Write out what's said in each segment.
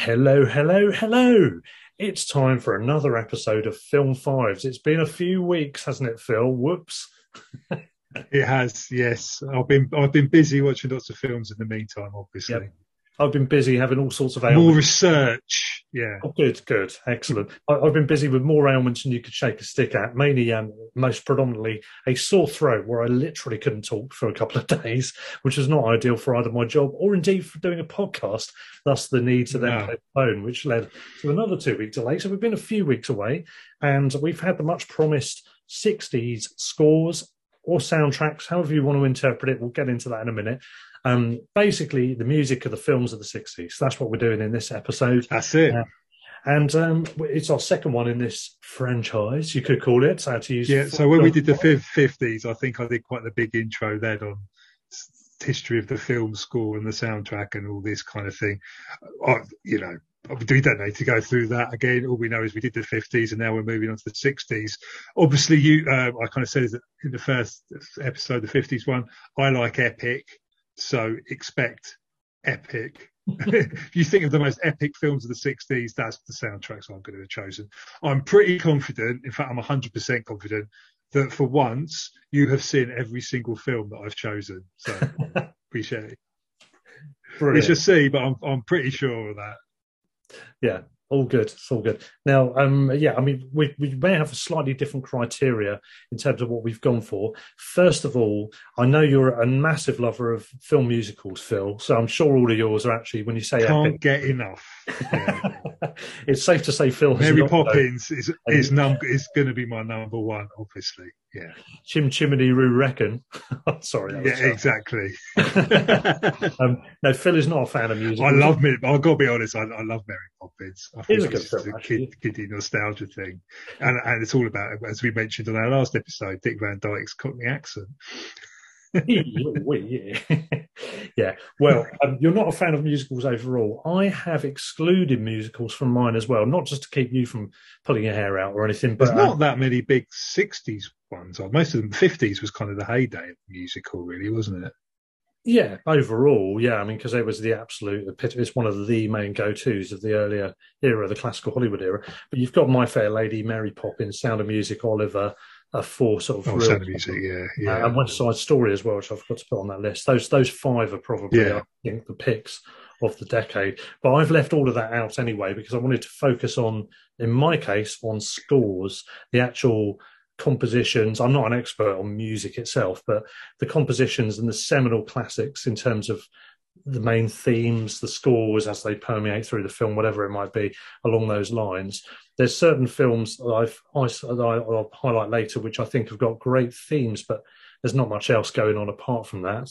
Hello, hello, hello. It's time for another episode of Film Fives. It's been a few weeks, hasn't it, Phil? Whoops. it has, yes. I've been I've been busy watching lots of films in the meantime, obviously. Yep. I've been busy having all sorts of ailments. More research, yeah. Oh, good, good, excellent. I, have been busy with more ailments than you could shake a stick at. Mainly, um, most predominantly, a sore throat where I literally couldn't talk for a couple of days, which was not ideal for either my job or indeed for doing a podcast. Thus, the need to then no. phone, which led to another two-week delay. So we've been a few weeks away, and we've had the much promised '60s scores or soundtracks, however you want to interpret it. We'll get into that in a minute. Um, basically, the music of the films of the 60s. That's what we're doing in this episode. That's it. Uh, and um, it's our second one in this franchise, you could call it. So to use yeah. So when we did the fifties, I think I did quite a big intro then on history of the film score and the soundtrack and all this kind of thing. I, you know, we don't need to go through that again. All we know is we did the 50s and now we're moving on to the 60s. Obviously, you, uh, I kind of said in the first episode, the 50s one, I like epic. So expect epic. if you think of the most epic films of the 60s, that's the soundtracks I'm going to have chosen. I'm pretty confident, in fact, I'm 100% confident that for once you have seen every single film that I've chosen. So appreciate it. Brilliant. We shall see, but I'm, I'm pretty sure of that. Yeah, all good. It's all good. Now, um, yeah, I mean, we, we may have a slightly different criteria in terms of what we've gone for. First of all, I know you're a massive lover of film musicals, Phil. So I'm sure all of yours are actually, when you say I can't epic, get enough. Yeah. it's safe to say Phil. Mary Poppins is is num is going to be my number one, obviously. Yeah. Chim Chimney Roo Reckon. Sorry. Yeah, exactly. um, no, Phil is not a fan of music. I love me. I've got to be honest. I, I love Mary Poppins. I think it's, it's film, a kid, kiddie nostalgia thing, and and it's all about as we mentioned on our last episode, Dick Van Dyke's Cockney accent. yeah. Well, um, you're not a fan of musicals overall. I have excluded musicals from mine as well, not just to keep you from pulling your hair out or anything. But there's not um, that many big '60s ones. Most of them, '50s was kind of the heyday of musical, really, wasn't it? Yeah, overall, yeah. I mean, because it was the absolute It's one of the main go-tos of the earlier era, the classical Hollywood era. But you've got My Fair Lady, Mary Poppins, Sound of Music, Oliver, uh, four sort of oh, real, music, yeah, yeah, uh, and West Side Story as well, which I've got to put on that list. Those those five are probably yeah. I think the picks of the decade. But I've left all of that out anyway because I wanted to focus on, in my case, on scores, the actual compositions. I'm not an expert on music itself, but the compositions and the seminal classics in terms of the main themes, the scores as they permeate through the film, whatever it might be, along those lines. There's certain films that I've that I'll highlight later, which I think have got great themes, but there's not much else going on apart from that.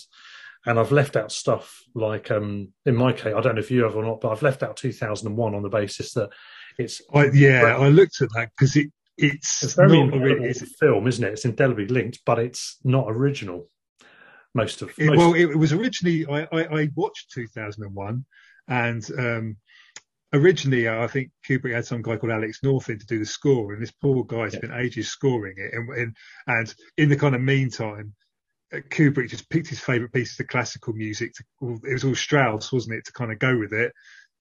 And I've left out stuff like, um, in my case, I don't know if you have or not, but I've left out 2001 on the basis that it's. I, yeah, I looked at that because it it's, it's very not a film, isn't it? It's indelibly linked, but it's not original most of. It, well, it, was originally I, I, I watched 2001, and um, originally I think Kubrick had some guy called Alex North in to do the score, and this poor guy yeah. spent ages scoring it, and, and and in the kind of meantime. Uh, Kubrick just picked his favourite pieces of classical music. To, it was all Strauss, wasn't it, to kind of go with it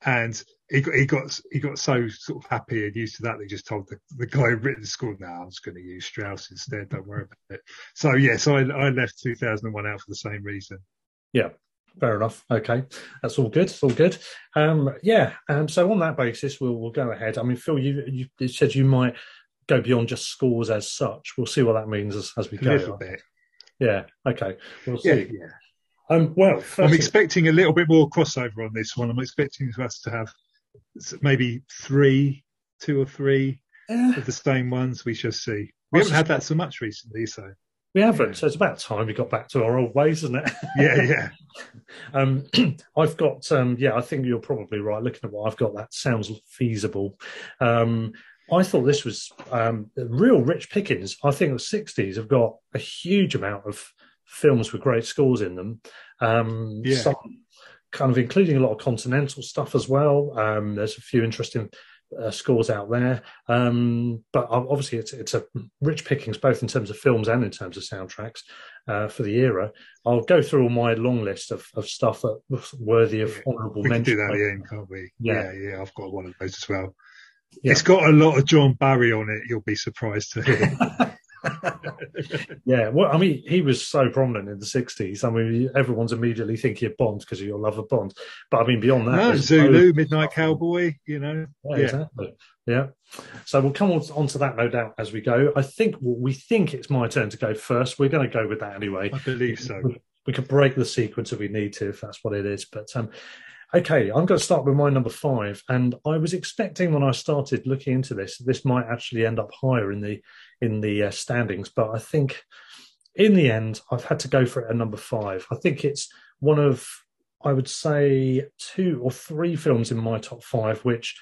and he got he got he got so sort of happy and used to that. They just told the, the guy who written the score, "No, I'm just going to use Strauss instead. Don't worry about it." So yes, I I left 2001 out for the same reason. Yeah, fair enough. Okay, that's all good. It's all good. Um, yeah, um, so on that basis, we'll we'll go ahead. I mean, Phil, you you said you might go beyond just scores as such. We'll see what that means as, as we go. A little bit. Yeah. Okay. We'll see. Yeah. yeah. Um, well, I'm expecting a little bit more crossover on this one. I'm expecting us to have maybe three, two or three uh, of the same ones. We shall see. We haven't had that so much recently, so we haven't. So it's about time we got back to our old ways, isn't it? Yeah, yeah. um, I've got. Um, yeah, I think you're probably right. Looking at what I've got, that sounds feasible. Um, I thought this was um, real rich pickings. I think the 60s have got a huge amount of films with great scores in them. Um, yeah. Some kind of including a lot of continental stuff as well. Um, there's a few interesting uh, scores out there. Um, but obviously, it's it's a rich pickings both in terms of films and in terms of soundtracks uh, for the era. I'll go through all my long list of, of stuff that worthy of yeah. honourable mention. We can do that again, can't we? Yeah. yeah, yeah. I've got one of those as well. Yeah. It's got a lot of John Barry on it. You'll be surprised to hear. yeah, well, I mean, he was so prominent in the '60s. I mean, everyone's immediately thinking of Bond because of your love of Bond. But I mean, beyond that, no, Zulu, Midnight Cowboy. You know, yeah, yeah, exactly. Yeah. So we'll come on, on to that, no doubt, as we go. I think well, we think it's my turn to go first. We're going to go with that anyway. I believe so. We, we could break the sequence if we need to, if that's what it is. But um, Okay, I'm going to start with my number five, and I was expecting when I started looking into this, this might actually end up higher in the in the uh, standings, but I think in the end I've had to go for it at number five. I think it's one of I would say two or three films in my top five which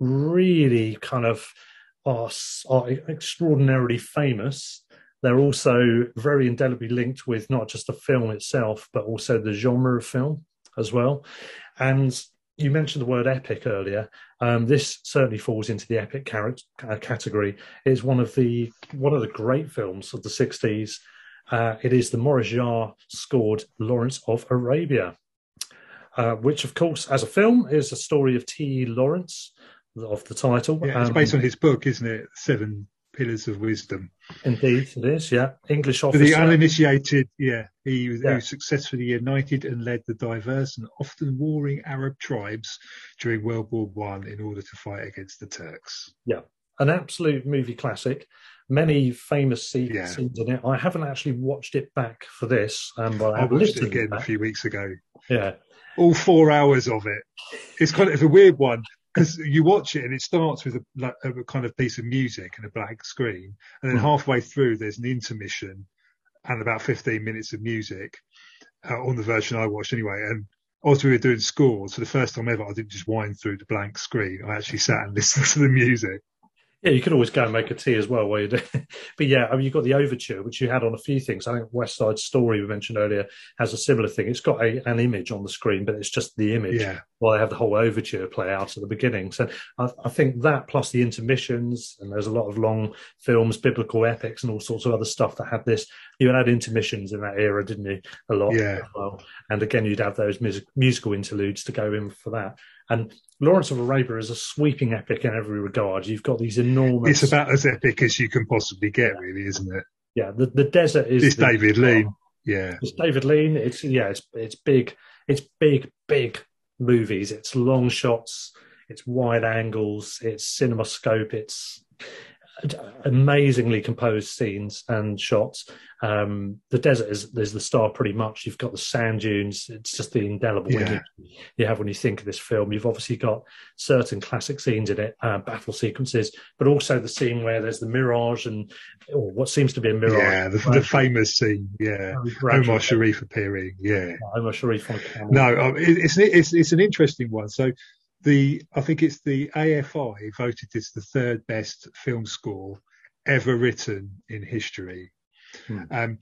really kind of are, are extraordinarily famous. They're also very indelibly linked with not just the film itself, but also the genre of film as well. And you mentioned the word epic earlier. Um, this certainly falls into the epic character, uh, category. It's one of the one of the great films of the '60s. Uh, it is the Maurice Jarre scored Lawrence of Arabia, uh, which, of course, as a film, is a story of T. Lawrence of the title. Yeah, it's um, based on his book, isn't it? Seven Pillars of Wisdom. Indeed, it is. Yeah, English officer. For the uninitiated, yeah, he, yeah. he successfully united and led the diverse and often warring Arab tribes during World War One in order to fight against the Turks. Yeah, an absolute movie classic. Many famous scenes, yeah. in it. I haven't actually watched it back for this, um, but I, I watched it again a few weeks ago. Yeah, all four hours of it. It's kind of a weird one because you watch it and it starts with a, like, a, kind of piece of music and a blank screen, and then mm. halfway through there's an intermission and about 15 minutes of music uh, on the version I watched anyway. And as we were doing scores for the first time ever, I didn't just wind through the blank screen. I actually sat and listened to the music. Yeah, you could always go and make a tea as well while you do. but yeah, I mean, you've got the overture, which you had on a few things. I think West Side Story we mentioned earlier has a similar thing. It's got a, an image on the screen, but it's just the image. Yeah. While they have the whole overture play out at the beginning. So I, I, think that plus the intermissions, and there's a lot of long films, biblical epics, and all sorts of other stuff that had this. You had intermissions in that era, didn't you? A lot. Yeah. well. And again, you'd have those music, musical interludes to go in for that. And Lawrence of Arabia is a sweeping epic in every regard. You've got these enormous. It's about as epic as you can possibly get, really, isn't it? Yeah, the, the desert is. It's the, David Lean. Yeah, it's David Lean. It's yeah, it's it's big. It's big, big movies. It's long shots. It's wide angles. It's cinema scope. It's amazingly composed scenes and shots. Um, the desert is, is the star pretty much. You've got the sand dunes. It's just the indelible Yeah. image you have when you think of this film. You've obviously got certain classic scenes in it, uh, battle sequences, but also the scene where there's the mirage and or what seems to be a mirage. yeah, the, the famous scene. Yeah, Omar Sharif appearing. Yeah, Omar Sharif on a camel. no, um, it, it's it's it's an interesting one. So the I think it's the AFI voted this the third best film score ever written in history. Hmm. Um,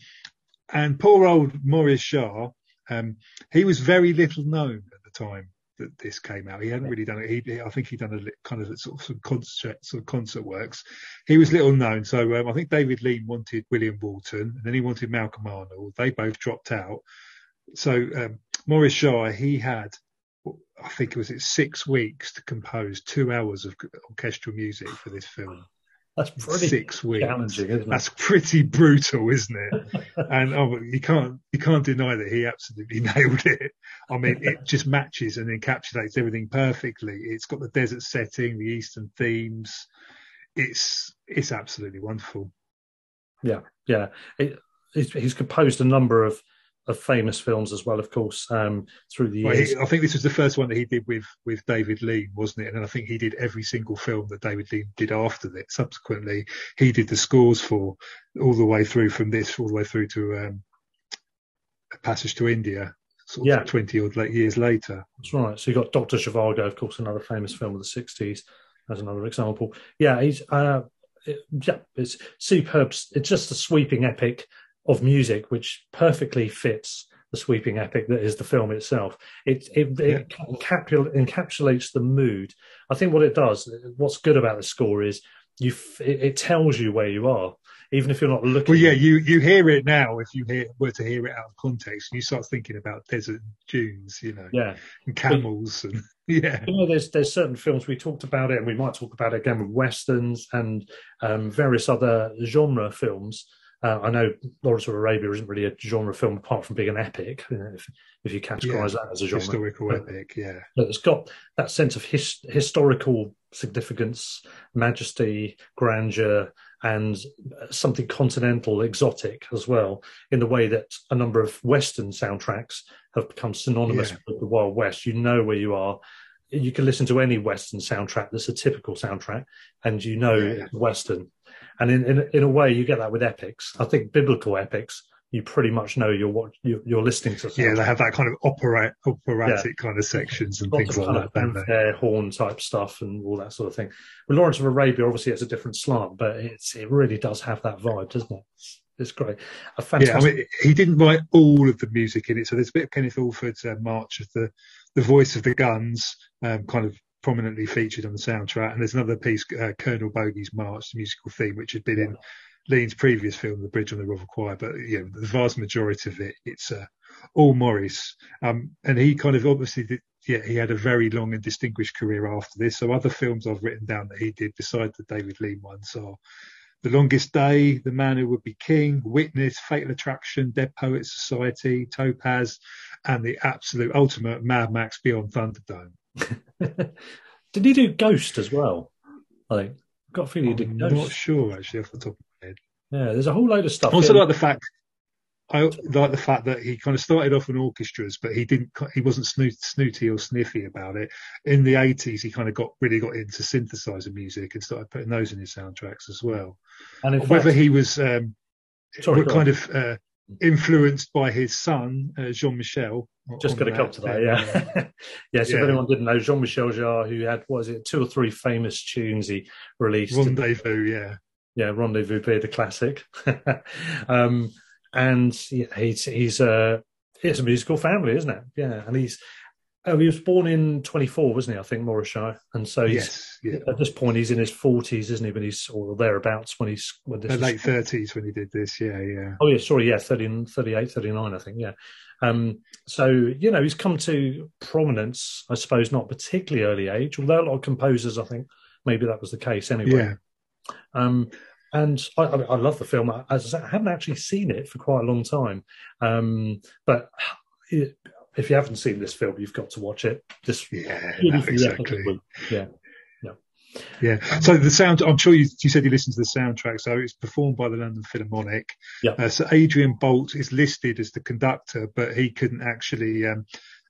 and poor old Maurice Jarre, um, he was very little known at the time that this came out. He hadn't really done it. He, I think he'd done a kind of sort of some concert, sort of concert works. He was little known. So um, I think David Lean wanted William Walton, and then he wanted Malcolm Arnold. They both dropped out. So um, Maurice Jarre, he had, I think it was it six weeks to compose two hours of orchestral music for this film. That's pretty six weeks. challenging, isn't it? That's pretty brutal, isn't it? and oh, you can't you can't deny that he absolutely nailed it. I mean, it just matches and encapsulates everything perfectly. It's got the desert setting, the eastern themes. It's it's absolutely wonderful. Yeah, yeah. It, he's, he's composed a number of, of famous films as well, of course, um, through the Well, years. he, I think this was the first one that he did with with David Lean, wasn't it? And I think he did every single film that David Lean did after that. Subsequently, he did the scores for all the way through from this all the way through to um, a passage to India, sort of Yeah. twenty odd late years later. That's right. So you got Doctor Zhivago, of course, another famous film of the '60s, as another example. Yeah, he's uh, it- yeah, it's superb. It's just a sweeping epic of music, which perfectly fits the sweeping epic that is the film itself. It it, it encapsul- encapsulates the mood. I think what it does, what's good about the score is you it, it tells you where you are even if you're not looking. Well, yeah, you you hear it now. If you hear were to hear it out of context, and you start thinking about desert dunes, you know, yeah, and camels, and yeah. You know, there's there's certain films we talked about it, and we might talk about it again with westerns and um, various other genre films. Uh, I know Lawrence of Arabia isn't really a genre film apart from being an epic, you know, if, if you categorise yeah, that as a genre. Historical but, epic, yeah. But it's got that sense of his, historical significance, majesty, grandeur, and something continental, exotic as well, in the way that a number of Western soundtracks have become synonymous yeah. with the Wild West. You know where you are. You can listen to any Western soundtrack that's a typical soundtrack, and you know yeah. Western. And in, in in a way, you get that with epics. I think biblical epics you pretty much know you're what you're, you're listening to. Something. Yeah, they have that kind of opera, operatic yeah. kind of sections and Lots things like that, horn type stuff and all that sort of thing. With Lawrence of Arabia, obviously, it's a different slant, but it's it really does have that vibe, doesn't it? It's, great. A fantastic. Yeah, I mean, he didn't write all of the music in it, so there's a bit of Kenneth Alford's uh, March of the the voice of the guns, um, kind of prominently featured on the soundtrack, and there's another piece, uh, Colonel Bogey's March, the musical theme, which had been in Lean's previous film, The Bridge on the River Kwai, but you know, the vast majority of it, it's uh, all Maurice. Um, and he kind of obviously did, yeah, he had a very long and distinguished career after this. So other films I've written down that he did besides the David Lean ones are The Longest Day, The Man Who Would Be King, Witness, Fatal Attraction, Dead Poets Society, Topaz, and the absolute ultimate Mad Max Beyond Thunderdome. did he do Ghost as well? I think. I've got a feeling he did I'm Ghost. not sure actually off the top of my head. yeah, there's a whole load of stuff. Also, like the fact, I like the fact that he kind of started off in orchestras, but he didn't, he wasn't snooty or sniffy about it. In the 80s, he kind of got really got into synthesizer music and started putting those in his soundtracks as well. And fact, whether he was um, sorry, kind of uh, influenced by his son, uh, Jean Michel. Just going to come to that, yeah. yes, yeah. if anyone didn't know, Jean Michel Jarre, who had, was it, two or three famous tunes he released. Rendezvous, yeah yeah, Rendezvous be the classic. um, and he's he's a it's a musical family, isn't it? Yeah, and he's oh, he was born in 24, wasn't he? I think Jarre, and so yes, yeah. at this point he's in his 40s, isn't he? But he's or thereabouts when he's when this late 30s when he did this. Yeah, yeah. Oh yeah, sorry, yeah, 30, 38, 39, I think. Yeah. Um, so you know he's come to prominence, I suppose, not particularly early age, although a lot of composers, I think, maybe that was the case anyway. Yeah. Um, and I, I, love the film. As I, I, haven't actually seen it for quite a long time, um, but it, if you haven't seen this film, you've got to watch it. Just yeah, exactly. Yeah, yeah, yeah. So the sound. I'm sure you, you said you listened to the soundtrack. So it's performed by the London Philharmonic. Yeah. Uh, so Adrian Boult is listed as the conductor, but he couldn't actually um,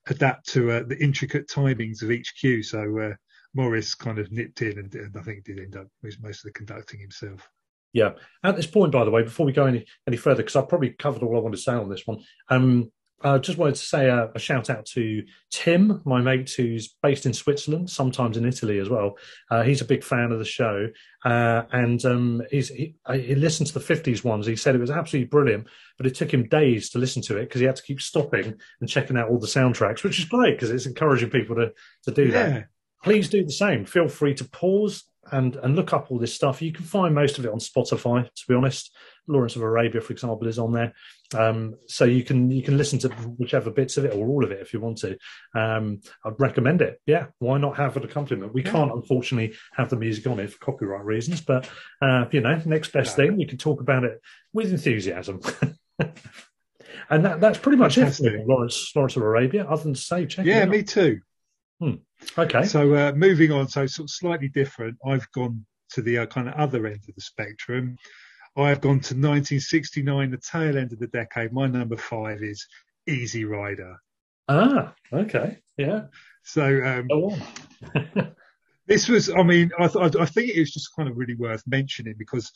adapt to uh, the intricate timings of each cue. So. Uh, Maurice kind of nipped in and, and I think did end up with most of the conducting himself. Yeah. At this point, by the way, before we go any any further, because I've probably covered all I want to say on this one, um, I just wanted to say a, a, shout out to Tim, my mate who's based in Switzerland, sometimes in Italy as well. Uh, he's a big fan of the show, uh, and um, he, he listened to the '50s ones. He said it was absolutely brilliant, but it took him days to listen to it because he had to keep stopping and checking out all the soundtracks, which is great because it's encouraging people to to do yeah. that. Please do the same. Feel free to pause, and and look up all this stuff. You can find most of it on Spotify. To be honest, Lawrence of Arabia, for example, is on there, um, so you can you can listen to whichever bits of it or all of it if you want to. Um, I'd recommend it. Yeah, why not have an accompaniment? We yeah. can't unfortunately have the music on it for copyright reasons, but uh, you know, next best thing we can talk about it with enthusiasm. and that, that's pretty much Fantastic. it for Lawrence Lawrence of Arabia. Other than to say, check. Yeah, me too. Hmm. Okay. So uh, moving on, so sort of slightly different. I've gone to the uh, kind of other end of the spectrum. I've gone to 1969, the tail end of the decade. My number five is Easy Rider. Ah, okay, yeah. So um, this was, I mean, I, th- I think it was just kind of really worth mentioning because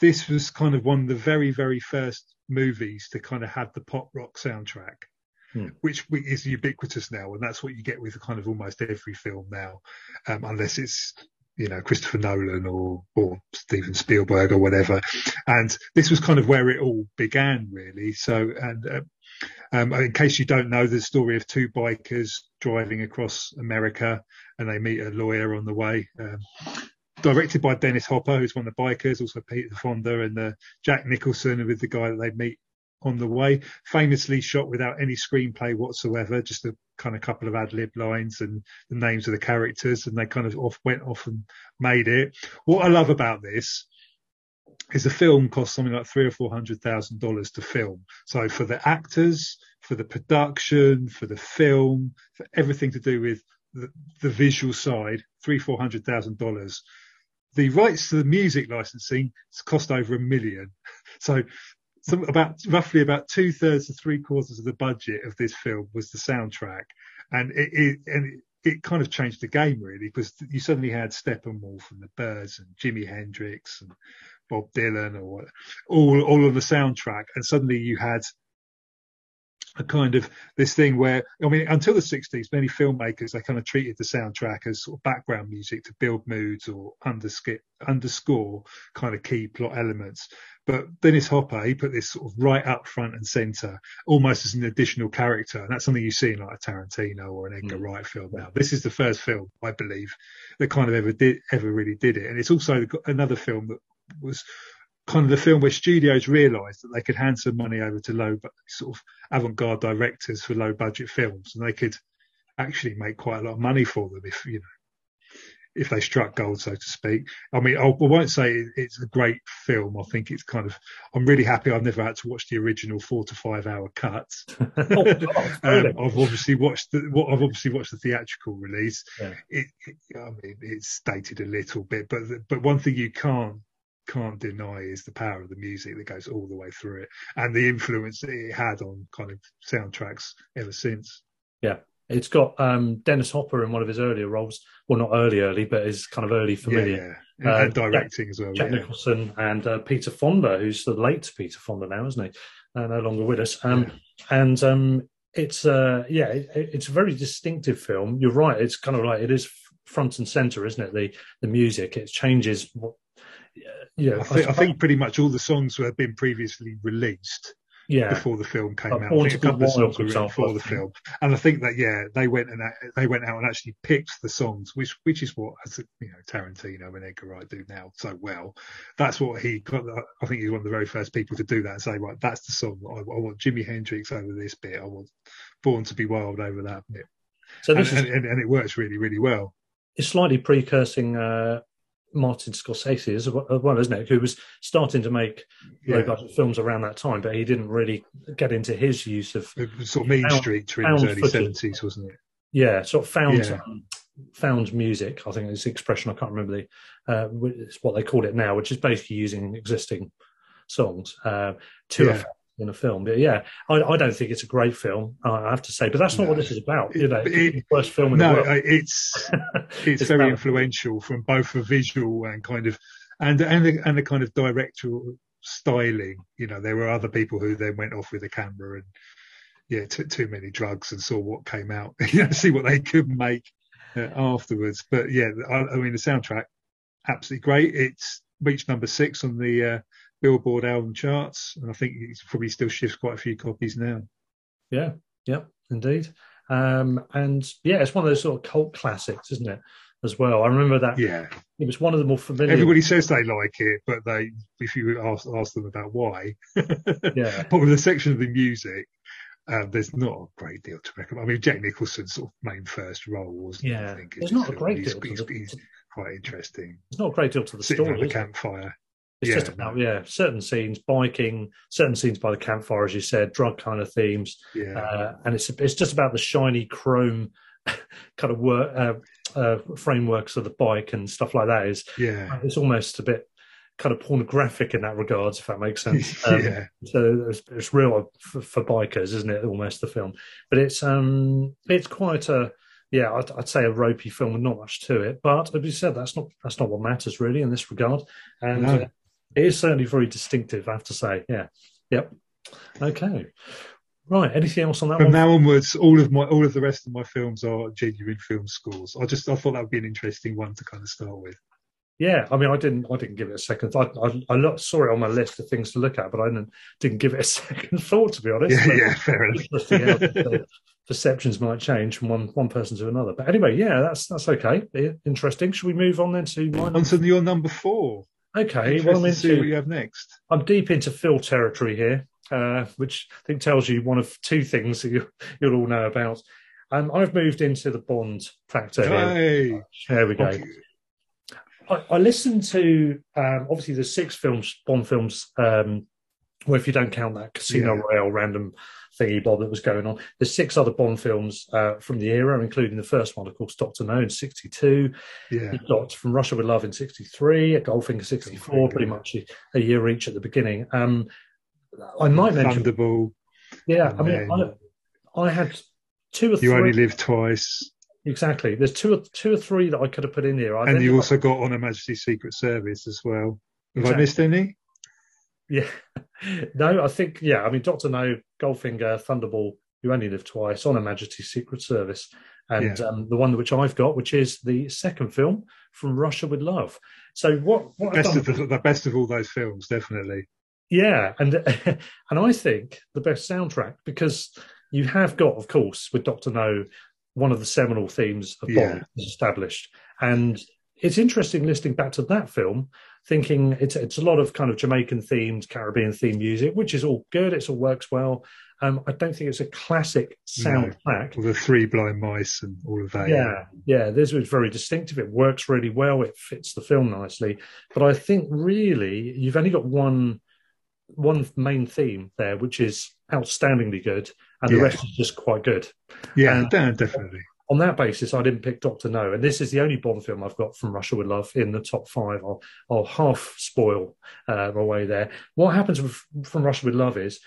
this was kind of one of the very, very first movies to kind of have the pop rock soundtrack hmm. which is ubiquitous now, and that's what you get with kind of almost every film now, um, unless it's you know Christopher Nolan or or Steven Spielberg or whatever. And this was kind of where it all began, really. So and uh, Um, in case you don't know, the story of two bikers driving across America and they meet a lawyer on the way. Um, directed by Dennis Hopper, who's one of the bikers, also Peter Fonda and uh, Jack Nicholson with the guy that they meet on the way. Famously shot without any screenplay whatsoever, just a kind of couple of ad lib lines and the names of the characters, and they kind of off went off and made it. What I love about this is the film cost something like three or four hundred thousand dollars to film. So for the actors, for the production, for the film, for everything to do with the, the visual side, three four hundred thousand dollars. The rights to the music licensing cost over a million. So some, about roughly about two thirds to three quarters of the budget of this film was the soundtrack, and it, it and it, it kind of changed the game really because you suddenly had Steppenwolf and the Byrds and Jimi Hendrix and Bob Dylan or all all on the soundtrack, and suddenly you had a kind of this thing where I mean, until the '60s, many filmmakers they kind of treated the soundtrack as sort of background music to build moods or underscore underscore kind of key plot elements. But Dennis Hopper, he put this sort of right up front and center, almost as an additional character, and that's something you see in like a Tarantino or an Edgar mm. Wright film. Now, this is the first film, I believe, that kind of ever did ever really did it, and it's also another film that was kind of the film where studios realised that they could hand some money over to low, sort of avant-garde directors for low-budget films, and they could actually make quite a lot of money for them if you know if they struck gold, so to speak. I mean, I won't say it's a great film. I think it's kind of. I'm really happy I've never had to watch the original four to five hour cuts. oh, um, I've obviously watched the. What I've obviously watched the theatrical release. Yeah. It, it, I mean, it's dated a little bit, but but one thing you can't can't deny is the power of the music that goes all the way through it and the influence that it had on kind of soundtracks ever since. Yeah. It's got um, Dennis Hopper in one of his earlier roles. Well, not early, early, but his kind of early familiar. Yeah, yeah. And, uh, directing Jack, as well. Jack yeah. Nicholson and uh, Peter Fonda, who's the late Peter Fonda now, isn't he? Uh, no longer with us. Um, yeah. And um, it's, uh, yeah, it, it's a very distinctive film. You're right. It's kind of like it is front and center, isn't it? The the music it changes what yeah, I think, I, I think pretty much all the songs have been previously released. Yeah. before the film came out. I think a couple of songs were written before the film, and I think that yeah, they went and they went out and actually picked the songs, which which is what as you know Tarantino and Edgar Wright do now so well. That's what he got. I think he's one of the very first people to do that and say, right, that's the song. I, I want Jimi Hendrix over this bit. I want Born to Be Wild over that bit. So this and, is, and, and, it works really really well. It's slightly precursing uh, Martin Scorsese as well, isn't it? Who was starting to make yeah. low-budget films around that time, but he didn't really get into his use of sort of Mean Street in the early seventies, wasn't it? Yeah, sort of found yeah. um, found music. I think is the expression. I can't remember the uh, it's what they called it now, which is basically using existing songs uh, to yeah in a film. But yeah, I, I, don't think it's a great film. I have to say, but that's not no. what this is about. You know, it, worst film in no, the world. it's it's, very about, influential from both a visual and kind of and and the, and the kind of directorial styling. You know, there were other people who then went off with a camera and yeah, took too many drugs and saw what came out. you know, see what they could make uh, afterwards. But yeah, I, I mean, the soundtrack absolutely great. It's reached number six on the uh, Billboard album charts, and I think he probably still shifts quite a few copies now. Yeah, yeah, indeed. Um, and yeah, it's one of those sort of cult classics, isn't it? As well, I remember that. Yeah, it was one of the more familiar. Everybody says they like it, but they, if you ask ask them about why, yeah, but with the section of the music, um, there's not a great deal to recommend. I mean, Jack Nicholson's sort of main first role was, yeah, I think, there's not a great deal. He's, the, he's, quite interesting. It's not a great deal to the Sitting story. The campfire. It's yeah, just about yeah, certain scenes, biking, certain scenes by the campfire, as you said, drug kind of themes, yeah, uh, and it's it's just about the shiny chrome kind of work uh, uh, frameworks of the bike and stuff like that. Is yeah, it's almost a bit kind of pornographic in that regards, if that makes sense. Um, yeah. So it's, it's real for, for, bikers, isn't it? Almost the film, but it's um it's quite a yeah, I'd, I'd, say a ropey film with not much to it. But as you said, that's not that's not what matters really in this regard. And no. Uh, it is certainly very distinctive, I have to say. Yeah. Yep. Okay. Right. Anything else on that From one? now onwards, all of my all of the rest of my films are genuine film scores. I just I thought that would be an interesting one to kind of start with. Yeah, I mean, I didn't, I didn't give it a second thought. I, I, I saw it on my list of things to look at, but I didn't, didn't give it a second thought, to be honest. Yeah, but yeah, fair enough. perceptions might change from one one person to another. But anyway, yeah, that's that's okay. Interesting. Should we move on then to my on to your number four? Okay, well, I'm into, see what you have next. I'm deep into Phil territory here, uh, which I think tells you one of two things that you, will all know about. Um, I've moved into the Bond factor hey. here. There we go. Okay. I, I, listened to um, obviously the six films, Bond films. Um, well, if you don't count that Casino yeah. Royale random thingy bob that was going on. There's six other Bond films uh, from the era, including the first one, of course, Doctor No in '62. Yeah. Got From Russia with Love in '63, Goldfinger '64, pretty much a, a, year each at the beginning. Um, I might mention Thunderball. Yeah, I mean, I, I, had two or three. You only live twice. Exactly. There's two or two or three that I could have put in here. I and you also got On Her Majesty's Secret Service as well. Have exactly. I missed any? Yeah. no, I think yeah. I mean, Doctor No, Goldfinger, Thunderball. You only live twice on Her Majesty's Secret Service, and yeah. um, the one which I've got, which is the second film from Russia with Love. So what? what best of the, the best of all those films, definitely. Yeah, and and I think the best soundtrack because you have got, of course, with Doctor No, one of the seminal themes of Bond yeah. established, and it's interesting listening back to that film thinking it's it's a lot of kind of Jamaican themed, Caribbean themed music, which is all good. It's all works well. Um, I don't think it's a classic soundtrack. No, the three blind mice and all of that. Yeah, yeah, yeah. This was very distinctive. It works really well. It fits the film nicely. But I think really you've only got one one main theme there, which is outstandingly good, and the rest is just quite good. Yeah, and, definitely on that basis, I didn't pick Doctor No, and this is the only Bond film I've got from Russia with Love in the top five. I'll, I'll half spoil uh, my way there. What happens with, from Russia with Love is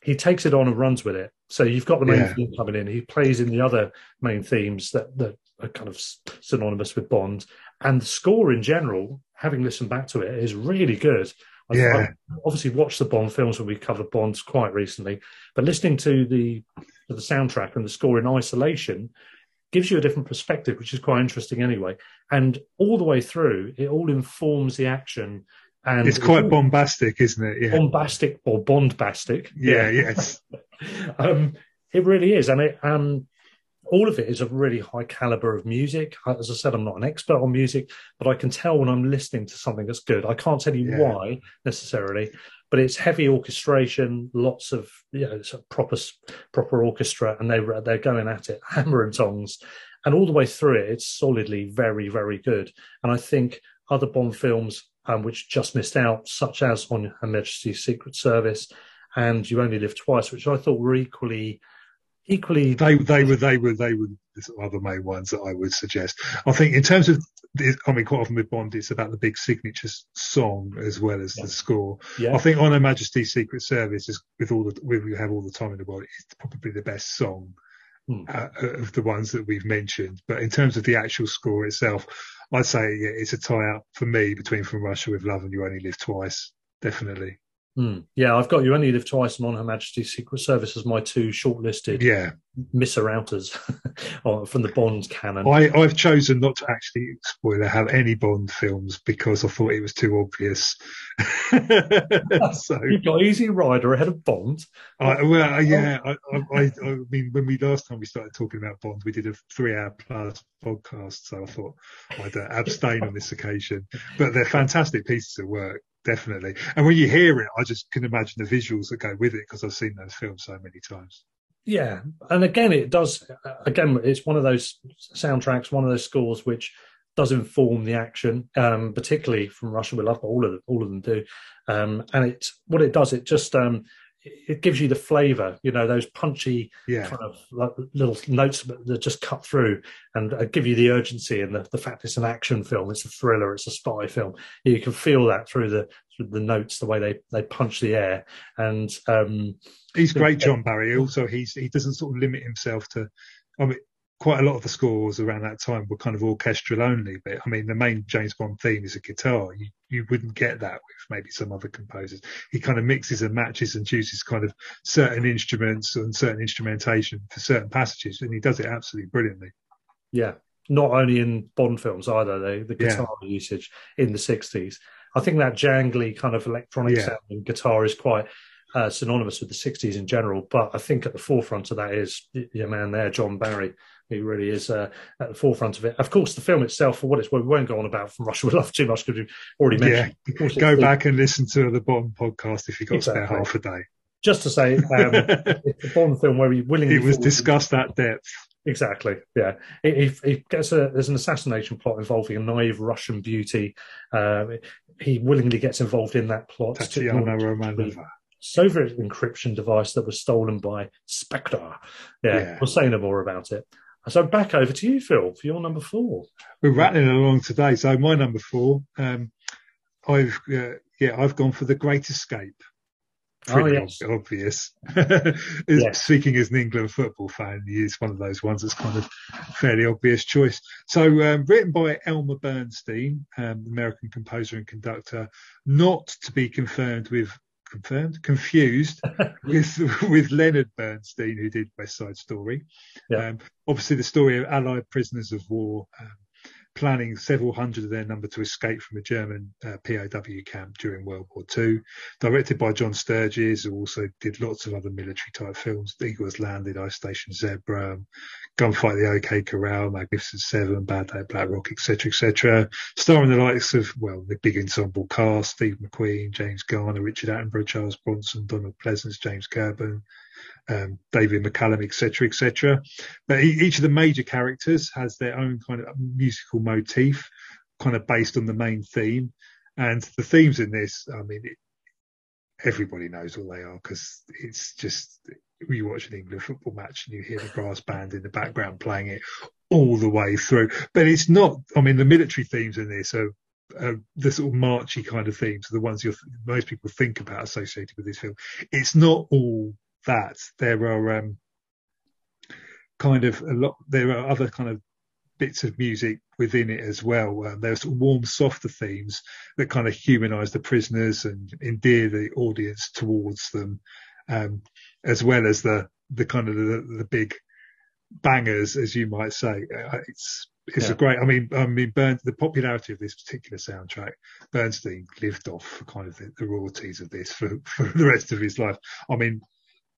he takes it on and runs with it. So you've got the main yeah. theme coming in. He plays in the other main themes that that are kind of synonymous with Bond, and the score in general. Having listened back to it, is really good. I've, yeah. I've obviously watched the Bond films when we covered Bonds quite recently, but listening to the to the soundtrack and the score in isolation gives you a different perspective, which is quite interesting anyway. And all the way through, it all informs the action. And it's quite bombastic, isn't it? Yeah. Bombastic or bondbastic. Yeah, yeah. yes. um, it really is. And it, um, all of it is a really high caliber of music. As I said, I'm not an expert on music, but I can tell when I'm listening to something that's good. I can't tell you yeah. why necessarily, but it's heavy orchestration, lots of you know proper proper orchestra, and they they're going at it hammer and tongs, and all the way through it, it's solidly very very good. And I think other Bond films um, which just missed out, such as on Her Majesty's Secret Service and You Only Live Twice, which I thought were equally equally they they were they were they were the other main ones that I would suggest. I think in terms of I mean, quite often with Bond, it's about the big signature song as well as yeah. the score. Yeah. I think On Her Majesty's Secret Service is with all the with, we have all the time in the world. It's probably the best song hmm. uh, of the ones that we've mentioned. But in terms of the actual score itself, I'd say yeah, it's a tie up for me between From Russia with Love and You Only Live Twice. Definitely. Mm. Yeah, I've got You Only Live Twice and On Her Majesty's Secret Service as my two shortlisted yeah. misser outers from the Bond canon. I, have chosen not to actually, spoiler, have any Bond films because I thought it was too obvious. so You've got Easy Rider ahead of Bond. I, well, yeah, I, I, I, mean, when we last time we started talking about Bond, we did a three hour plus podcast, so I thought I'd uh, abstain on this occasion. But they're fantastic pieces of work definitely. And when you hear it, I just can imagine the visuals that go with it because I've seen those films so many times. Yeah, and again, it does. Again, it's one of those soundtracks, one of those scores which does inform the action, um, particularly from Russia with Love. All of them, all of them do, um, and it what it does, it just um, it gives you the flavor, you know, those punchy yeah. kind of like little notes that just cut through and uh, give you the urgency and the, the fact it's an action film, it's a thriller, it's a spy film. You can feel that through the through the notes, the way they they punch the air. And um, he's great, John Barry. Also, he's he doesn't sort of limit himself to. I mean, quite a lot of the scores around that time were kind of orchestral only. But I mean, the main James Bond theme is a guitar. You you wouldn't get that with maybe some other composers. He kind of mixes and matches and chooses kind of certain instruments and certain instrumentation for certain passages, and he does it absolutely brilliantly. Yeah, not only in Bond films either. The, the guitar yeah. usage in the '60s. I think that jangly kind of electronic yeah. sounding guitar is quite uh, synonymous with the '60s in general. But I think at the forefront of that is your man there, John Barry. He really is uh, at the forefront of it. Of course, the film itself, for what it's worth, we won't go on about from Russia with Love too much because we've already mentioned. Yeah, go back and listen to the Bond podcast if you've got exactly. spare half a day just to say, um, it's a Bond film where he willingly. It was discussed at depth. Exactly. Yeah. He, he, gets a there's an assassination plot involving a naive Russian beauty. Uh, he willingly gets involved in that plot. Tatiana Romanova. Soviet encryption device that was stolen by Spectre. Yeah, yeah, we'll say no more about it. So back over to you, Phil, for your number four. We're rattling along today. So my number four, um, I've uh, yeah, I've gone for the Great Escape pretty oh, yes. obvious. yes. Speaking as an England football fan, he is one of those ones that's kind of fairly obvious choice. So, um, written by Elmer Bernstein, um, American composer and conductor, not to be confirmed with confirmed confused with with Leonard Bernstein, who did West Side Story. Yeah. Um, obviously, the story of Allied prisoners of war um, planning several hundred of their number to escape from a German uh, POW camp during World War II. Directed by John Sturges, who also did lots of other military type films. The Eagle has landed, Ice Station Zebra, Gunfight the OK Corral, Magnificent Seven, Bad Day Black Rock, etc., etc. Starring the likes of, well, the big ensemble cast, Steve McQueen, James Garner, Richard Attenborough, Charles Bronson, Donald Pleasence, James Coburn, um, David McCallum, etc., etc. But each of the major characters has their own kind of musical motif, kind of based on the main theme. And the themes in this, I mean, it, everybody knows what they are because it's just you watch an England football match and you hear the brass band in the background playing it all the way through. But it's not. I mean, the military themes in this are uh, the sort of marchy kind of themes the ones you most people think about associated with this film. It's not all that, there are um, kind of a lot. There are other kind of bits of music within it as well. Um, there's warm, softer themes that kind of humanise the prisoners and endear the audience towards them, um, as well as the the kind of the, the big bangers, as you might say. Uh, it's it's yeah. a great. I mean, I mean, Bern, the popularity of this particular soundtrack, Bernstein lived off kind of the, the royalties of this for, for the rest of his life. I mean,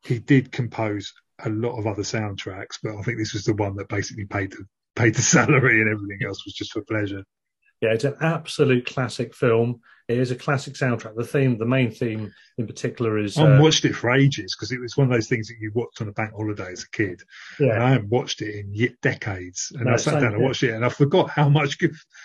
he did compose a lot of other soundtracks, but I think this was the one that basically paid the paid the salary and everything else was just for pleasure. Yeah, it's an absolute classic film. It is a classic soundtrack. The theme, the main theme in particular, is. I uh, watched it for ages because it was one of those things that you watched on a bank holiday as a kid. Yeah. And I haven't watched it in decades. And no, I sat down and watched it, and I forgot how much,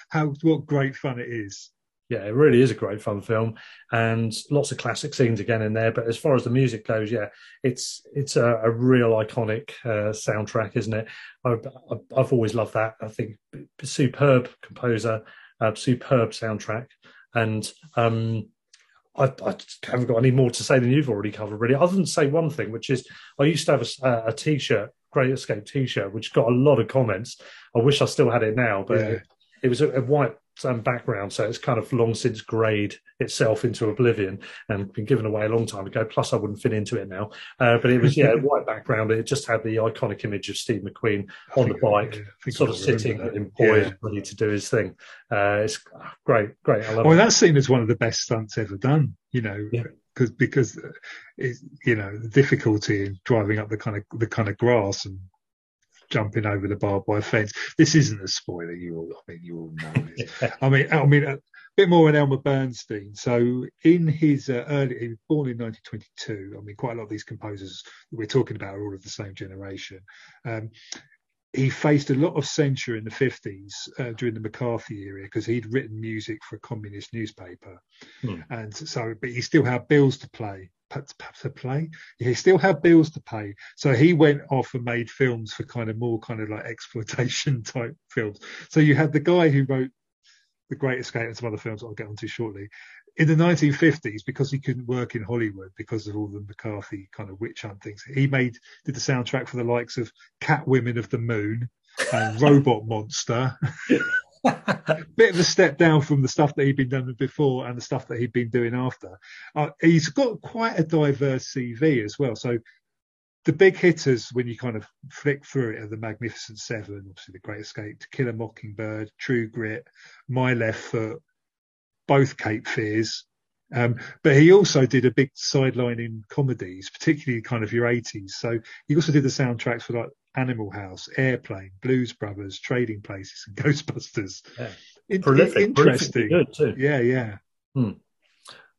how what great fun it is yeah, it really is a great fun film, and lots of classic scenes again in there. But as far as the music goes, yeah, it's it's a, a real iconic uh, soundtrack, isn't it? I, have always loved that. I think superb composer, uh, superb soundtrack, and um, I, I, haven't got any more to say than you've already covered, really. Other than say one thing, which is I used to have a, a T-shirt, Great Escape T-shirt, which got a lot of comments. I wish I still had it now, but yeah. it, it was a, a white um, background, so it's kind of long since grayed itself into oblivion and been given away a long time ago. Plus, I wouldn't fit into it now. Uh, but it was yeah, white background. It just had the iconic image of Steve McQueen on the bike, yeah, sort of sitting in poise, yeah. ready to do his thing. Uh, it's great, great. I love well, it. that's seen as one of the best stunts ever done. You know, yeah because because it's you know the difficulty in driving up the kind of the kind of grass and jumping over the barbed wire fence. This isn't a spoiler. You all, I mean, you all know this. I mean, I mean, a bit more on Elmer Bernstein. So, in his uh, early, he was born in 1922. I mean, quite a lot of these composers that we're talking about are all of the same generation. Um, he faced a lot of censure in the 50s uh, during the McCarthy era because he'd written music for a communist newspaper. Hmm. And so, but he still had bills to play to play. He still had bills to pay, so he went off and made films for kind of more kind of like exploitation type films. So you had the guy who wrote The Great Escape and some other films I'll get onto shortly. In the 1950s, because he couldn't work in Hollywood because of all the McCarthy kind of witch hunt things, he made did the soundtrack for the likes of Cat Women of the Moon and Robot Monster. bit of a step down from the stuff that he'd been doing before and the stuff that he'd been doing after. Uh, he's got quite a diverse CV as well. So the big hitters when you kind of flick through it are the Magnificent Seven, obviously the Great Escape, To Kill a Mockingbird, True Grit, My Left Foot, both Cape Fears. Um, but he also did a big sideline in comedies, particularly kind of your 80s. So he also did the soundtracks for like Animal House, Airplane, Blues Brothers, Trading Places, and Ghostbusters. Yeah. It, prolific, interesting. Good too. Yeah, yeah. Hmm.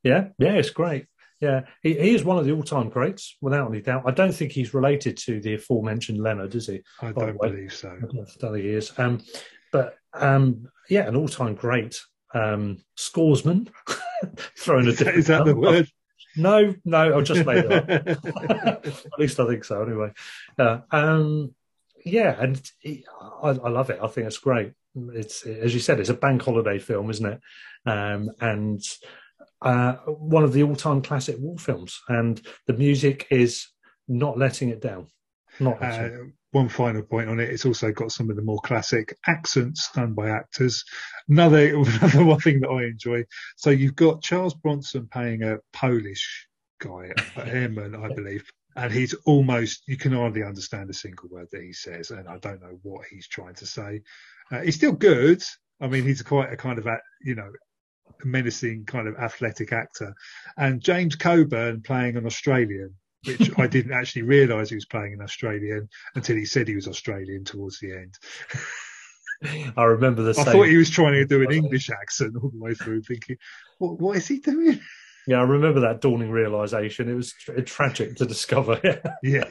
Yeah, yeah, it's great. Yeah, he, he is one of the all-time greats, without any doubt. I don't think he's related to the aforementioned Leonard, is he? I don't believe so. I don't think he is. Um, but um, yeah, an all-time great um, scoresman. Throwing a is that, is that the word? No, no, I'll just made it up. At least I think so, anyway. Uh, um, yeah, and it, I, I, love it. I think it's great. It's as you said, it's a bank holiday film, isn't it? Um, and uh, one of the all-time classic war films, and the music is not letting it down. Not uh, one final point on it. It's also got some of the more classic accents done by actors. Another another one thing that I enjoy. So you've got Charles Bronson playing a Polish guy, a airman, I believe, and he's almost you can hardly understand a single word that he says, and I don't know what he's trying to say. Uh, he's still good. I mean, he's quite a kind of, you know, menacing kind of athletic actor. And James Coburn playing an Australian, which I didn't actually realise he was playing an Australian until he said he was Australian towards the end. I remember the. I thought he was trying to do an English accent all the way through, thinking, "What? What is he doing?" Yeah, I remember that dawning realization. It was tra- tragic to discover. yeah,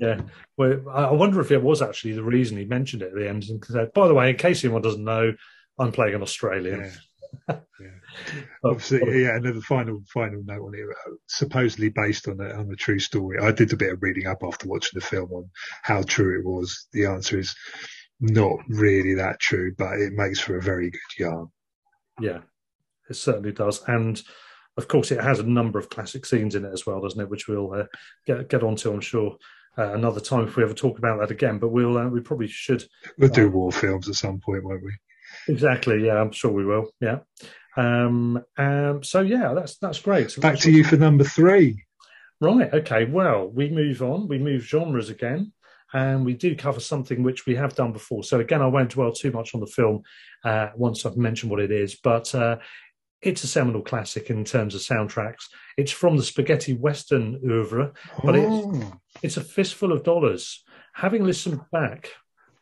yeah. Well, I wonder if it was actually the reason he mentioned it at the end and said, "By the way, in case anyone doesn't know, I'm playing an Australian." Yeah yeah. Obviously, yeah. Another final final note on it. Supposedly based on a on a true story. I did a bit of reading up after watching the film on how true it was. The answer is not really that true, but it makes for a very good yarn. Yeah, it certainly does, and of course, it has a number of classic scenes in it as well, doesn't it? Which we'll uh, get get onto, I'm sure. Uh, another time if we ever talk about that again, but we'll uh, we probably should. We'll do uh, war films at some point, won't we? Exactly. Yeah, I'm sure we will. Yeah. Um, um, so yeah, that's that's great. So Back to you for number three. Right. Okay. Well, we move on. We move genres again, and we do cover something which we have done before. So again, I won't dwell too much on the film uh, once I've mentioned what it is, but uh, it's a seminal classic in terms of soundtracks. It's from the spaghetti western oeuvre, but oh. it's, it's a fistful of dollars. Having listened back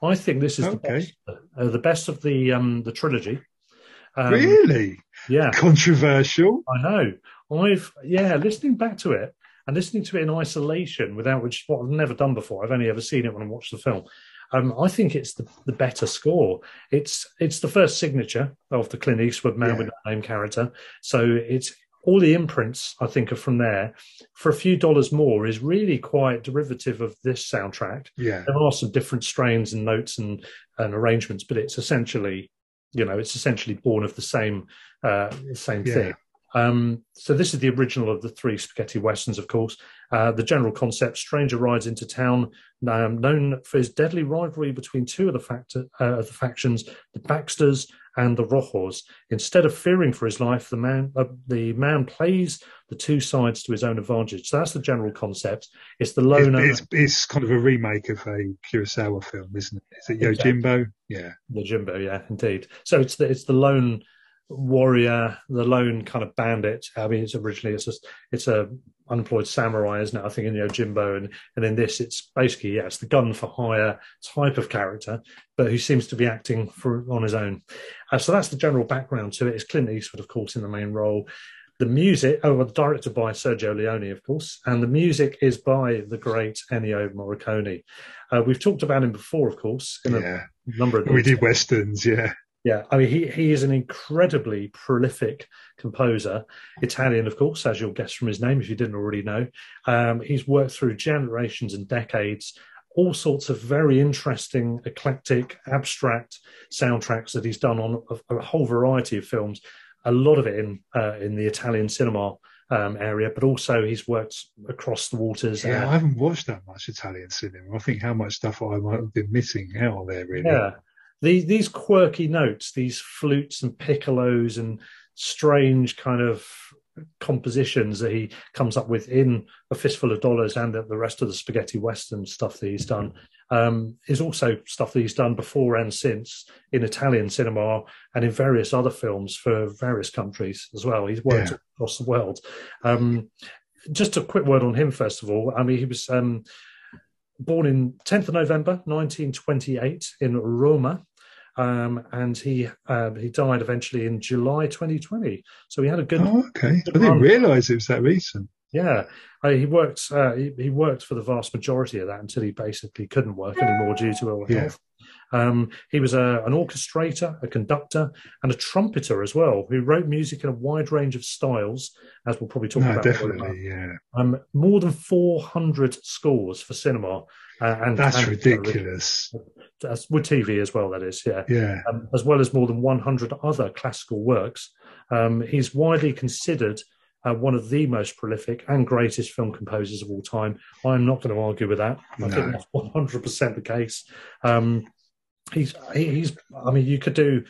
I think this is okay. the best, uh, the best of the um, the trilogy. Um, really? Yeah. Controversial. I know. I've yeah, listening back to it and listening to it in isolation, without which what I've never done before. I've only ever seen it when I watched the film. Um, I think it's the, the better score. It's it's the first signature of the Clint Eastwood man yeah. with no name character. So it's all the imprints I think are from there. For a few dollars more is really quite derivative of this soundtrack. Yeah, there are some different strains and notes and and arrangements, but it's essentially, you know, it's essentially born of the same uh, same yeah. thing. Um, so this is the original of the three spaghetti westerns, of course. Uh, the general concept: stranger rides into town, um, known for his deadly rivalry between two of the, factor, uh, of the factions, the Baxters and the Rojos. Instead of fearing for his life, the man uh, the man plays the two sides to his own advantage. So that's the general concept. It's the loner. It's, it's, it's kind of a remake of a Kurosawa film, isn't it? Is it Yojimbo? Exactly. Yeah, Yojimbo. Yeah, indeed. So it's the it's the lone warrior, the lone kind of bandit. I mean, it's originally it's just it's a unemployed samurai, isn't it? I think in Yojimbo, and and in this, it's basically yeah, it's the gun for hire type of character, but who seems to be acting for on his own. Uh, so that's the general background to it. It's Clint Eastwood, of course, in the main role. The music, oh, well, directed by Sergio Leone, of course, and the music is by the great Ennio Morricone. Uh, we've talked about him before, of course, in yeah. a number of. We did westerns, yeah. Yeah, I mean, he, he is an incredibly prolific composer, Italian, of course, as you'll guess from his name if you didn't already know. Um, he's worked through generations and decades, all sorts of very interesting, eclectic, abstract soundtracks that he's done on a, a whole variety of films. A lot of it in uh, in the Italian cinema um, area, but also he's worked across the waters. Yeah, uh, I haven't watched that much Italian cinema. I think how much stuff I might have been missing out there, really. Yeah these these quirky notes, these flutes and piccolos and strange kind of compositions that he comes up with in A Fistful of Dollars and the rest of the spaghetti western stuff that he's done um, is also stuff that he's done before and since in Italian cinema and in various other films for various countries as well. He's worked yeah. across the world. Um, just a quick word on him, first of all. I mean, he was um, born in 10th of November 1928 in Roma. Um, and he uh, he died eventually in July 2020. So he had a good. Oh, okay. Good I didn't realise it was that recent. Yeah, uh, he worked. Uh, he, he, worked for the vast majority of that until he basically couldn't work anymore due to ill health. Yeah. Um, he was a, an orchestrator, a conductor, and a trumpeter as well, who wrote music in a wide range of styles, as we'll probably talk no, about. Definitely, yeah. Um, more than 400 scores for cinema. Uh, and that's and, ridiculous. With TV as well, that is, yeah. Yeah. Um, as well as more than 100 other classical works. Um, he's widely considered uh, one of the most prolific and greatest film composers of all time. I'm not going to argue with that. I no. think that's 100% the case. Um, he's he's. I mean, you could do.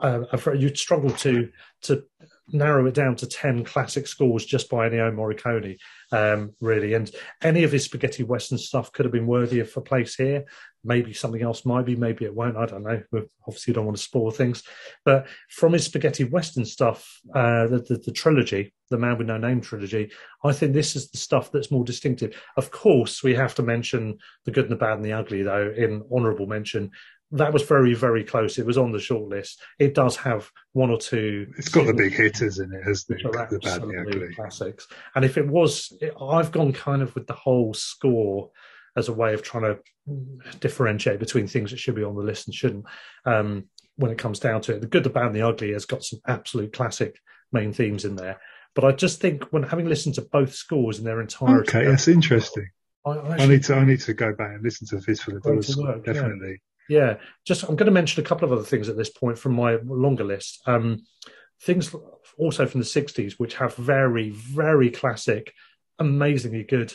Uh, you'd struggle to to narrow it down to 10 classic scores just by Ennio Morricone, um, really. And any of his spaghetti western stuff could have been worthy of a place here. Maybe something else might be, maybe it won't. I don't know. We obviously don't want to spoil things. But from his spaghetti western stuff, uh, the, the, the trilogy, the Man with No Name trilogy, I think this is the stuff that's more distinctive. Of course, we have to mention The Good and the Bad and the Ugly, though, in honourable mention that was very, very close. It was on the short list. It does have one or two. It's got the big hitters in it, has the, the bad and the ugly classics. And if it was, I've gone kind of with the whole score as a way of trying to differentiate between things that should be on the list and shouldn't. Um, when it comes down to it, the good, the bad, and the ugly has got some absolute classic main themes in there. But I just think when having listened to both scores in their entirety, okay, that's interesting. I, I, I, need to I need to go back and listen to the Fistful of Dollars. Definitely. Yeah, just I'm going to mention a couple of other things at this point from my longer list. Um, things also from the 60s, which have very, very classic, amazingly good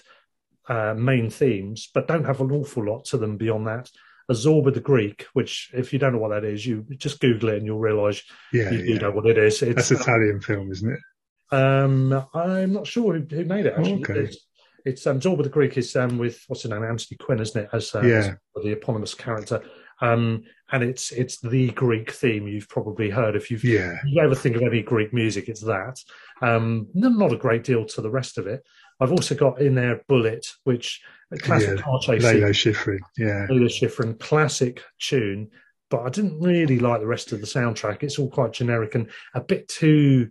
uh, main themes, but don't have an awful lot to them beyond that. Azorba the Greek, which, if you don't know what that is, you just Google it and you'll realise yeah, you, yeah. you know what it is. It's, That's Italian film, isn't it? Um, I'm not sure who, who made it. Actually, okay. it's, it's um, Zorba the Greek is um, with what's his name, Anthony Quinn, isn't it? As, uh, yeah. as the eponymous character. Um, and it's it's the Greek theme you've probably heard. If you've yeah. you ever think of any Greek music, it's that. Um, not a great deal to the rest of it. I've also got in there Bullitt, which a classic yeah. car. Lalo Schifrin, yeah. Lalo Schifrin, classic tune. But I didn't really like the rest of the soundtrack. It's all quite generic and a bit too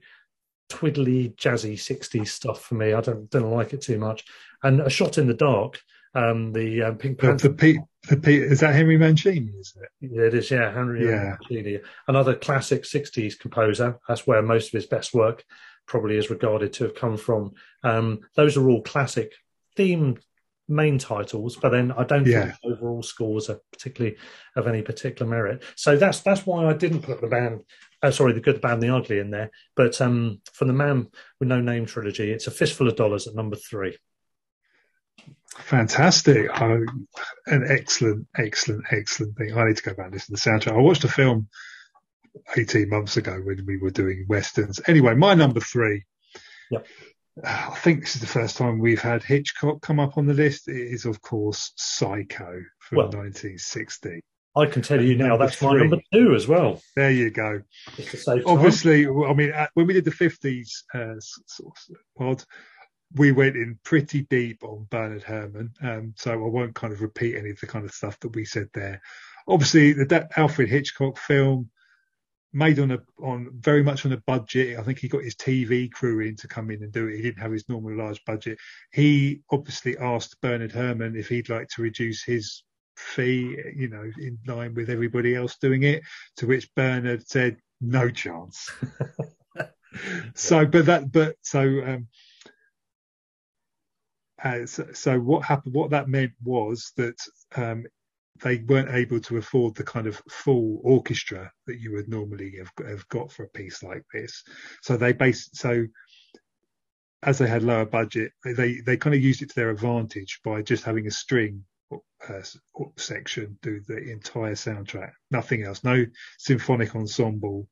twiddly, jazzy 60s stuff for me. I don't don't like it too much. And A Shot in the Dark, um, the um, Pink Panther. The, the, the, the, is that Henry Mancini? Is it? Yeah, it is. Yeah, Henry yeah. Mancini, another classic '60s composer. That's where most of his best work probably is regarded to have come from. Um, those are all classic theme main titles, but then I don't yeah. think overall scores are particularly of any particular merit. So that's that's why I didn't put the band, uh, sorry, the good, the bad, and the ugly in there. But um, from the Man with No Name trilogy, it's a fistful of dollars at number three. Fantastic. Oh, an excellent, excellent, excellent thing. I need to go back and listen to the soundtrack. I watched a film 18 months ago when we were doing Westerns. Anyway, my number three. Yep. I think this is the first time we've had Hitchcock come up on the list. It is, of course, Psycho from well, 1960. I can tell you now that's three. my number two as well. There you go. Obviously, I mean, when we did the 50s uh, pod, we went in pretty deep on Bernard Herrmann, um, so I won't kind of repeat any of the kind of stuff that we said there. Obviously, the that Alfred Hitchcock film made on a on very much on a budget. I think he got his TV crew in to come in and do it. He didn't have his normal large budget. He obviously asked Bernard Herrmann if he'd like to reduce his fee, you know, in line with everybody else doing it. To which Bernard said, "No chance." so, but that, but so. Um, uh, so, so, what happened? What that meant was that um, they weren't able to afford the kind of full orchestra that you would normally have, have got for a piece like this. So they based so as they had lower budget, they they kind of used it to their advantage by just having a string uh, section do the entire soundtrack, nothing else, no symphonic ensemble.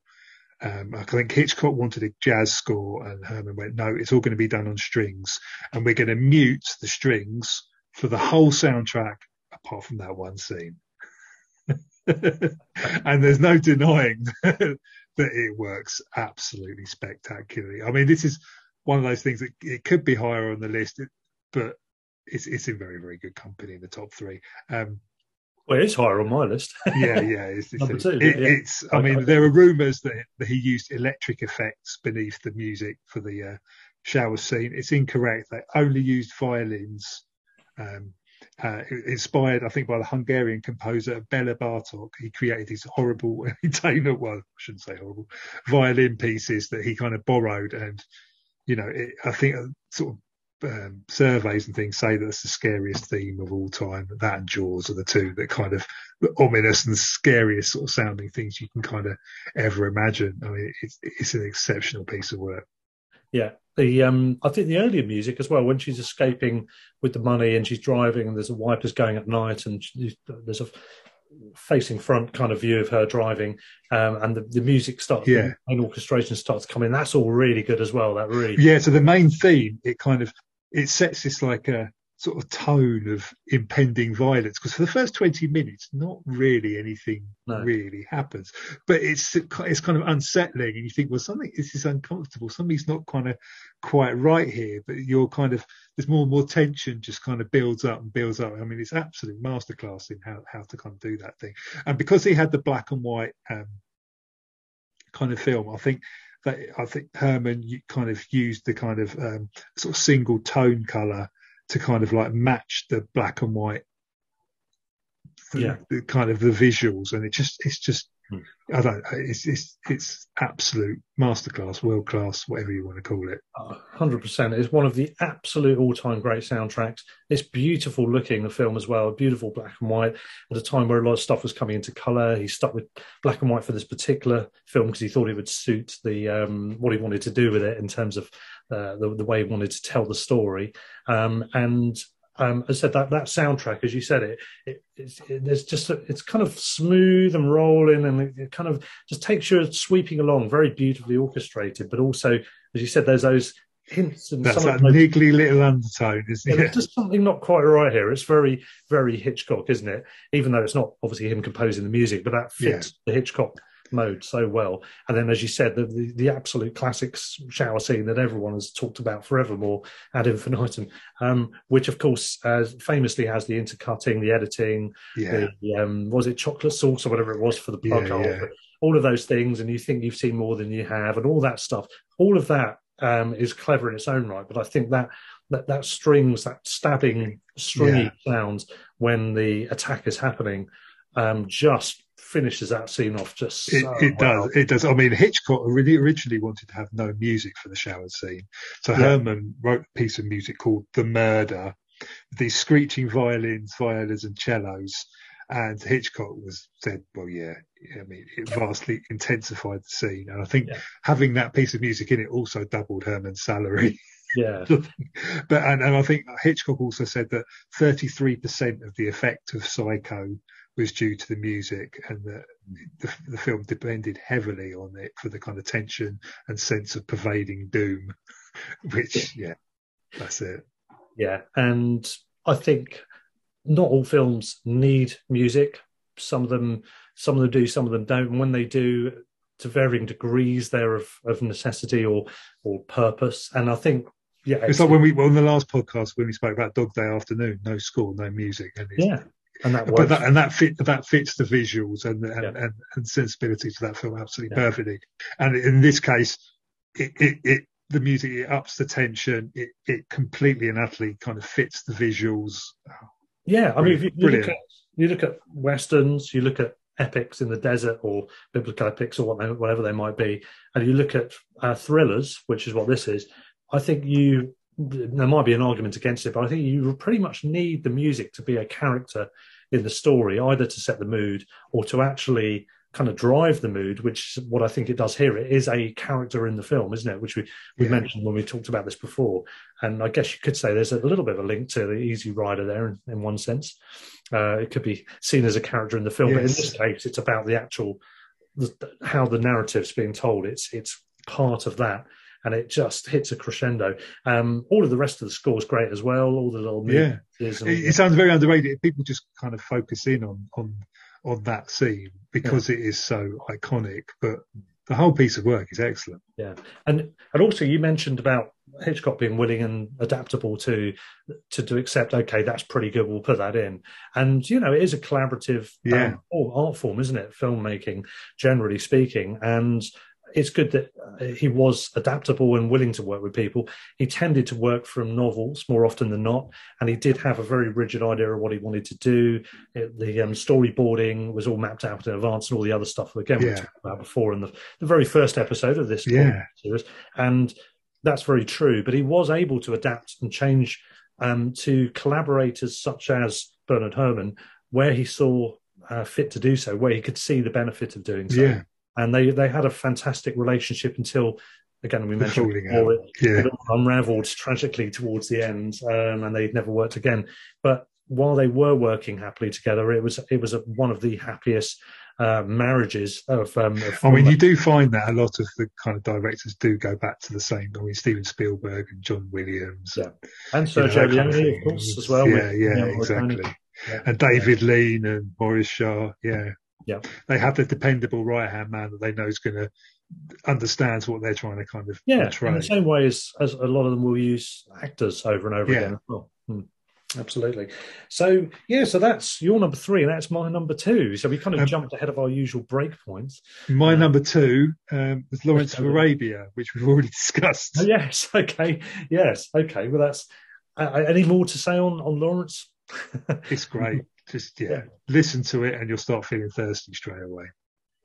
Um, I think Hitchcock wanted a jazz score, and Herrmann went, "No, it's all going to be done on strings, and we're going to mute the strings for the whole soundtrack, apart from that one scene." and there's no denying that it works absolutely spectacularly. I mean, this is one of those things that it could be higher on the list, but it's it's in very very good company in the top three. Um, well, it's higher on my list. yeah, yeah, it's, it's, two, it, yeah. it's I mean, there are rumours that, that, he used electric effects beneath the music for the uh, shower scene. It's incorrect. They only used violins. Um, uh, inspired, I think, by the Hungarian composer Bela Bartok. He created these horrible well, I shouldn't say horrible, violin pieces that he kind of borrowed. And, you know, it, I think uh, sort of um, surveys and things say that it's the scariest theme of all time. That and Jaws are the two that kind of ominous and scariest sort of sounding things you can kind of ever imagine. I mean, it's, it's an exceptional piece of work. Yeah, the um, I think the earlier music as well when she's escaping with the money and she's driving and there's a wipers going at night and she, there's a facing front kind of view of her driving um, and the, the music starts yeah and orchestration starts coming that's all really good as well that really yeah so the main theme it kind of it sets this like a sort of tone of impending violence because for the first 20 minutes not really anything no. really happens. But it's it's kind of unsettling and you think well something this is uncomfortable. Something's not kind of quite right here. But you're kind of there's more and more tension just kind of builds up and builds up. I mean it's absolute masterclass in how, how to kind of do that thing. And because he had the black and white um, kind of film i think that I think Herrmann kind of used the kind of um, sort of single tone color to kind of like match the black and white, the, yeah. the kind of the visuals, and it just it's just. I don't. It's it's it's absolute masterclass, world class, whatever you want to call it. Hundred percent. It's one of the absolute all time great soundtracks. It's beautiful looking. The film as well, beautiful black and white. At a time where a lot of stuff was coming into color, he stuck with black and white for this particular film because he thought it would suit the um, what he wanted to do with it in terms of uh, the, the, way he wanted to tell the story. Um, and um, I said that that soundtrack, as you said it, it, it, it there's just a, it's kind of smooth and rolling, and it, it, kind of just takes you sweeping along, very beautifully orchestrated. But also, as you said, there's those hints and that's that those, niggly little undertone, isn't yeah, it? There's just something not quite right here. It's very, very Hitchcock, isn't it? Even though it's not obviously him composing the music, but that fits yeah. the Hitchcock mode so well. And then, as you said, the, the, the absolute classics shower scene that everyone has talked about forevermore ad infinitum, um, which of course uh, famously has the intercutting, the editing, yeah. the um, was it chocolate sauce or whatever it was for the plug yeah, yeah. all of those things, and you think you've seen more than you have, and all that stuff. All of that um, is clever in its own right, but I think that that, that strings, that stabbing, stringy yeah. sounds when the attack is happening, um, just finishes that scene off just so it, it well. does it does i mean hitchcock really originally wanted to have no music for the shower scene so yeah. herrmann wrote a piece of music called the murder these screeching violins violas and cellos and hitchcock was said well yeah i mean it vastly intensified the scene and i think yeah. having that piece of music in it also doubled herrmann's salary yeah but and, and i think hitchcock also said that 33% of the effect of psycho was due to the music and the, the, the, film depended heavily on it for the kind of tension and sense of pervading doom, which, yeah, that's it. Yeah. And I think not all films need music. Some of them, some of them do, some of them don't. And when they do, to varying degrees, they're of, of necessity or, or purpose. And I think yeah, it's, it's like when we on the last podcast when we spoke about Dog Day Afternoon, no score, no music, and yeah, and that but that and that fit that fits the visuals and and, yeah. and, and sensibilities of that film absolutely yeah. perfectly. And in this case, it, it, it the music it ups the tension. It it completely and utterly kind of fits the visuals. Yeah, I mean, if you, you look at you look at westerns, you look at epics in the desert or biblical epics or whatever they might be, and you look at uh, thrillers, which is what this is. I think you there might be an argument against it, but I think you pretty much need the music to be a character in the story, either to set the mood or to actually kind of drive the mood, which is what I think it does here. It is a character in the film, isn't it? Which we, we yeah. mentioned when we talked about this before. And I guess you could say there's a little bit of a link to the Easy Rider there in, in one sense. Uh, it could be seen as a character in the film, yes. but in this case, it's about the actual the, how the narrative's being told. It's it's part of that, and it just hits a crescendo. Um, all of the rest of the score is great as well. All the little yeah, it, it, sounds very underrated. People just kind of focus in on on on that scene because yeah. it is so iconic, but the whole piece of work is excellent. Yeah, and and also you mentioned about Hitchcock being willing and adaptable to to to accept. Okay, that's pretty good. We'll put that in, and you know, it is a collaborative yeah. um, art form, isn't it? Filmmaking, generally speaking, and it's good that uh, he was adaptable and willing to work with people. He tended to work from novels more often than not, and he did have a very rigid idea of what he wanted to do. It, the um, storyboarding was all mapped out in advance, and all the other stuff again yeah. we talked about before in the, the very first episode of this yeah. series. And that's very true. But he was able to adapt and change um, to collaborators such as Bernard Herrmann, where he saw uh, fit to do so, where he could see the benefit of doing so. Yeah and they they had a fantastic relationship until again we mentioned before, it, yeah. it unravelled tragically towards the end, um, and they'd never worked again. But while they were working happily together, it was it was a, one of the happiest uh, marriages of, um, of I mean, you do find that a lot of the kind of directors do go back to the same. I mean, Steven Spielberg and John Williams, yeah. and Sergio Leone, of, of, course, as well. Yeah, with, yeah, you know, exactly. Yeah. And David Lean and Maurice Jarre, yeah. Yeah, they have the dependable right hand man that they know is going to understands what they're trying to kind of yeah. portray. In the same way as, as a lot of them will use actors over and over yeah. again. Well. Hmm. Absolutely. So yeah, so that's your number three, and that's my number two. So we kind of um, jumped ahead of our usual break points. My um, number two um, was Lawrence of Arabia, which we've already discussed. Oh, yes. Okay. Yes. Okay. Well, that's uh, any more to say on on Lawrence? it's great. Just yeah, yeah, listen to it and you'll start feeling thirsty straight away.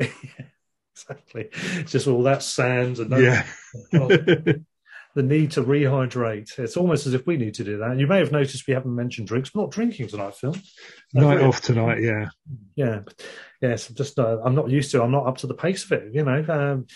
yeah, exactly. It's just all that sand and yeah. the need to rehydrate. It's almost as if we need to do that. And you may have noticed we haven't mentioned drinks. We're not drinking tonight, Phil. Night off tonight, yeah. Yeah. Yes, I'm just uh, I'm not used to. I'm not up to the pace of it. You know, um,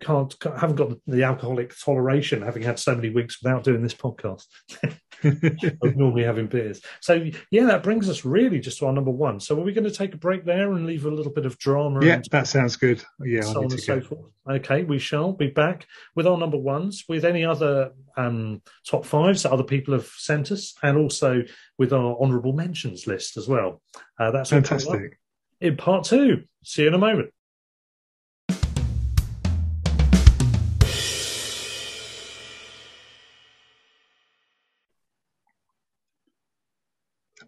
can't, can't haven't got the alcoholic toleration having had so many weeks without doing this podcast. Of normally having beers. So yeah that brings us really just to our number one. So are we going to take a break there and leave a little bit of drama yeah that sounds good. Yeah so on and so forth. Okay we shall be back with our number ones with any other um, top fives that other people have sent us and also with our honorable mentions list as well. Uh, that's fantastic. In part two. See you in a moment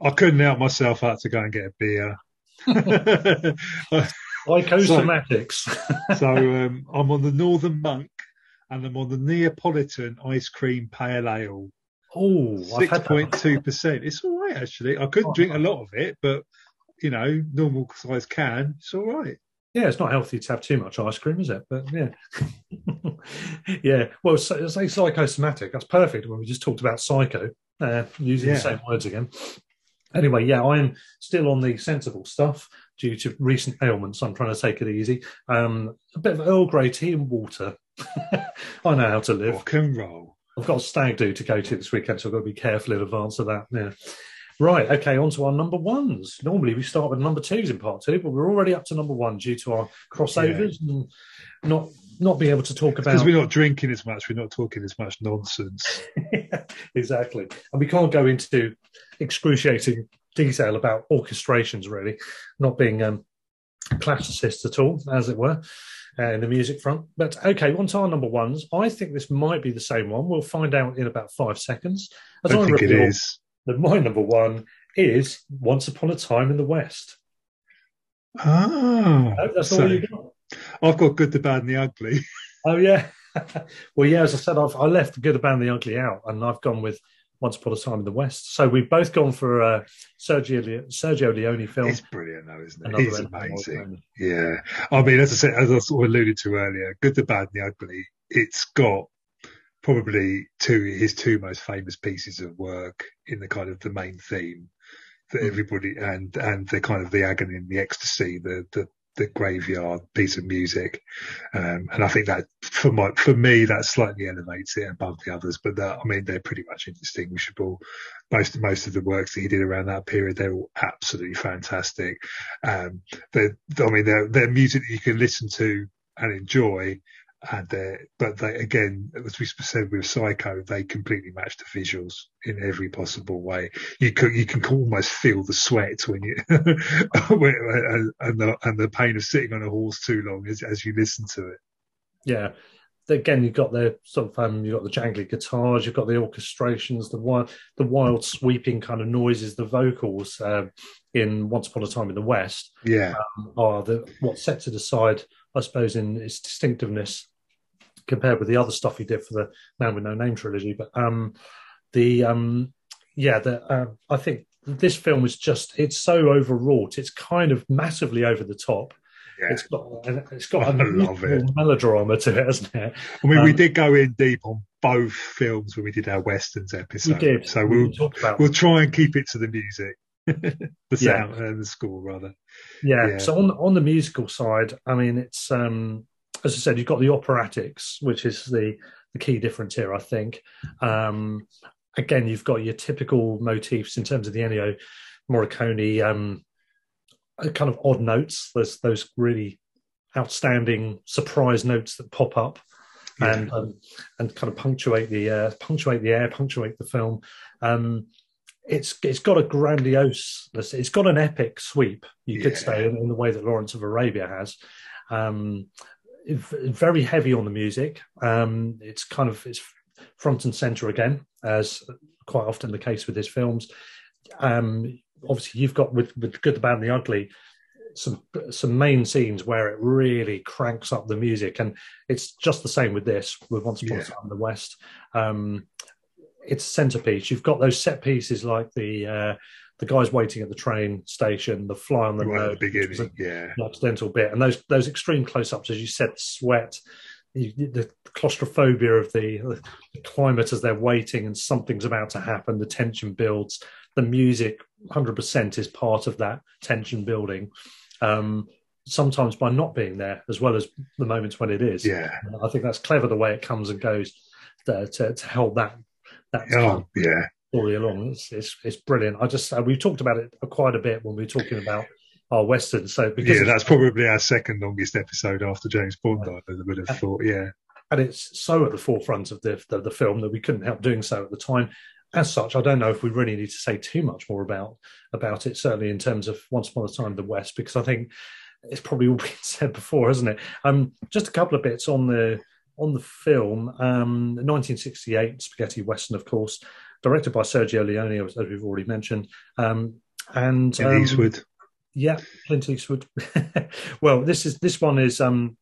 I couldn't help myself. I had to go and get a beer. Glycosomatics. so, so um, I'm on the Northern Monk and I'm on the Neapolitan Ice Cream Pale Ale. Oh, six point two percent. It's all right actually. I couldn't oh, drink a lot of it, but you know, normal size can. It's all right. Yeah, it's not healthy to have too much ice cream, is it? But yeah, yeah. Well, say psychosomatic. That's perfect. When we just talked about psycho, uh, using yeah. the same words again. Anyway, yeah, I'm still on the sensible stuff due to recent ailments. I'm trying to take it easy. Um, a bit of Earl Grey tea and water. I know how to live. Rock and roll. I've got a stag do to go to this weekend, so I've got to be careful in advance of that. Yeah. Right, okay, on to our number ones. Normally we start with number twos in part two, but we're already up to number one due to our crossovers yeah. and not not be able to talk about because we're not drinking as much, we're not talking as much nonsense. exactly, and we can't go into excruciating detail about orchestrations. Really, not being um, classicists at all, as it were, uh, in the music front. But okay, on to our number ones. I think this might be the same one. We'll find out in about five seconds. As I, I think reveal, it is. That my number one is Once Upon a Time in the West. Ah, that's all you got. I've got good, the bad, and the ugly. Oh yeah. well, yeah. As I said, I've I left the good, the bad, and the ugly out, and I've gone with Once Upon a Time in the West. So we've both gone for a Sergio Le- Sergio Leone film. It's brilliant, though, isn't it? It's amazing. Yeah. I mean, as I said, as I sort of alluded to earlier, Good, the Bad, and the Ugly. It's got probably two his two most famous pieces of work in the kind of the main theme that mm. everybody and and the kind of the agony and the ecstasy, the the the graveyard piece of music, um, and I think that for my for me that slightly elevates it above the others. But that, I mean, they're pretty much indistinguishable. Most most of the works that he did around that period, they're all absolutely fantastic. Um, they I mean, they're, they're music that you can listen to and enjoy and they but they again, as we said with Psycho, they completely match the visuals in every possible way. You can you can almost feel the sweat when you and the and the pain of sitting on a horse too long as as you listen to it. Yeah, again, you've got the sort of um, you've got the jangly guitars, you've got the orchestrations, the wild, the wild sweeping kind of noises, the vocals um, in Once Upon a Time in the West. Yeah, um, are the what sets it aside, I suppose, in its distinctiveness compared with the other stuff he did for the Man with No Name trilogy. But um, the um, yeah, the uh, I think this film is just it's so overwrought. It's kind of massively over the top. Yeah. It's got it's got a melodrama to it, hasn't it? I mean, um, we did go in deep on both films when we did our westerns episode. We did. So we'll we'll try and keep it to the music, the sound and uh, the score rather. Yeah. yeah. So on on the musical side, I mean, it's um as I said, you've got the operatics, which is the the key difference here, I think. Um, again, you've got your typical motifs in terms of the Ennio Morricone um, kind of odd notes. There's those really outstanding surprise notes that pop up. Yeah. And um, and kind of punctuate the uh, punctuate the air, punctuate the film. Um, it's it's got a grandiose, it's got an epic sweep. You yeah. could say in, in, the way that Lawrence of Arabia has. Um, very heavy on the music. Um, it's kind of it's front and center again, as quite often the case with his films. Um, obviously, you've got with with Good, the Bad, and the Ugly some some main scenes where it really cranks up the music, and it's just the same with this with Once Upon a Time in the West. Um, it's centerpiece. You've got those set pieces like the uh, the guys waiting at the train station, the fly on the right road, the beginning, yeah, an accidental bit, and those those extreme close-ups, as you said, the sweat, you, the claustrophobia of the, the, climate as they're waiting, and something's about to happen. The tension builds. The music, hundred percent, is part of that tension building. Um, sometimes by not being there, as well as the moments when it is. Yeah, I think that's clever the way it comes and goes to, to, to help that. That oh, yeah story along. It's, it's, it's brilliant. I just uh, we've talked about it quite a bit when we were talking about our western. So because yeah, that's probably our second longest episode after James Bond. I would have thought, yeah. And it's so at the forefront of the, the, the film that we couldn't help doing so at the time. As such, I don't know if we really need to say too much more about about it. Certainly in terms of Once Upon a Time in the West, because I think it's probably all been said before, hasn't it? Um, just a couple of bits on the on the film. Um, 1968 spaghetti western, of course directed by Sergio Leone, as, we've already mentioned, um, and um, Eastwood. Yeah, Clint Eastwood. well, this is this one is um,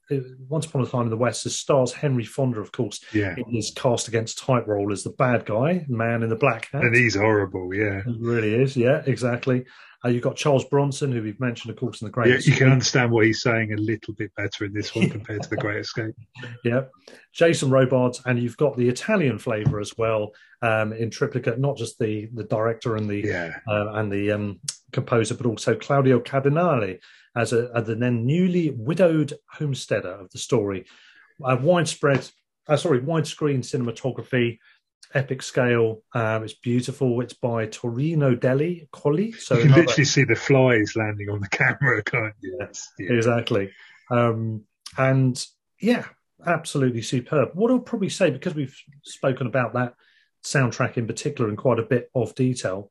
Once Upon a Time in the West. It stars Henry Fonda, of course. Yeah, in his cast against type role as the bad guy, man in the black hat, and he's horrible. Yeah, he really is. Yeah, exactly. Uh, you've got Charles Bronson, who we've mentioned, of course, in the Great. Yeah, you can understand what he's saying a little bit better in this one compared to the Great Escape. Yeah, Jason Robards, and you've got the Italian flavour as well um, in triplicate. Not just the the director and the yeah. uh, and the um, composer, but also Claudia Cardinale as a, as the then newly widowed homesteader of the story. Uh, widespread, uh, sorry, widescreen cinematography epic scale. Um, it's beautiful. It's by Tonino Delli Colli. So you can another... literally see the flies landing on the camera, can't you? Yes, yeah. exactly. Um, and yeah, absolutely superb. What I'll probably say, because we've spoken about that soundtrack in particular in quite a bit of detail,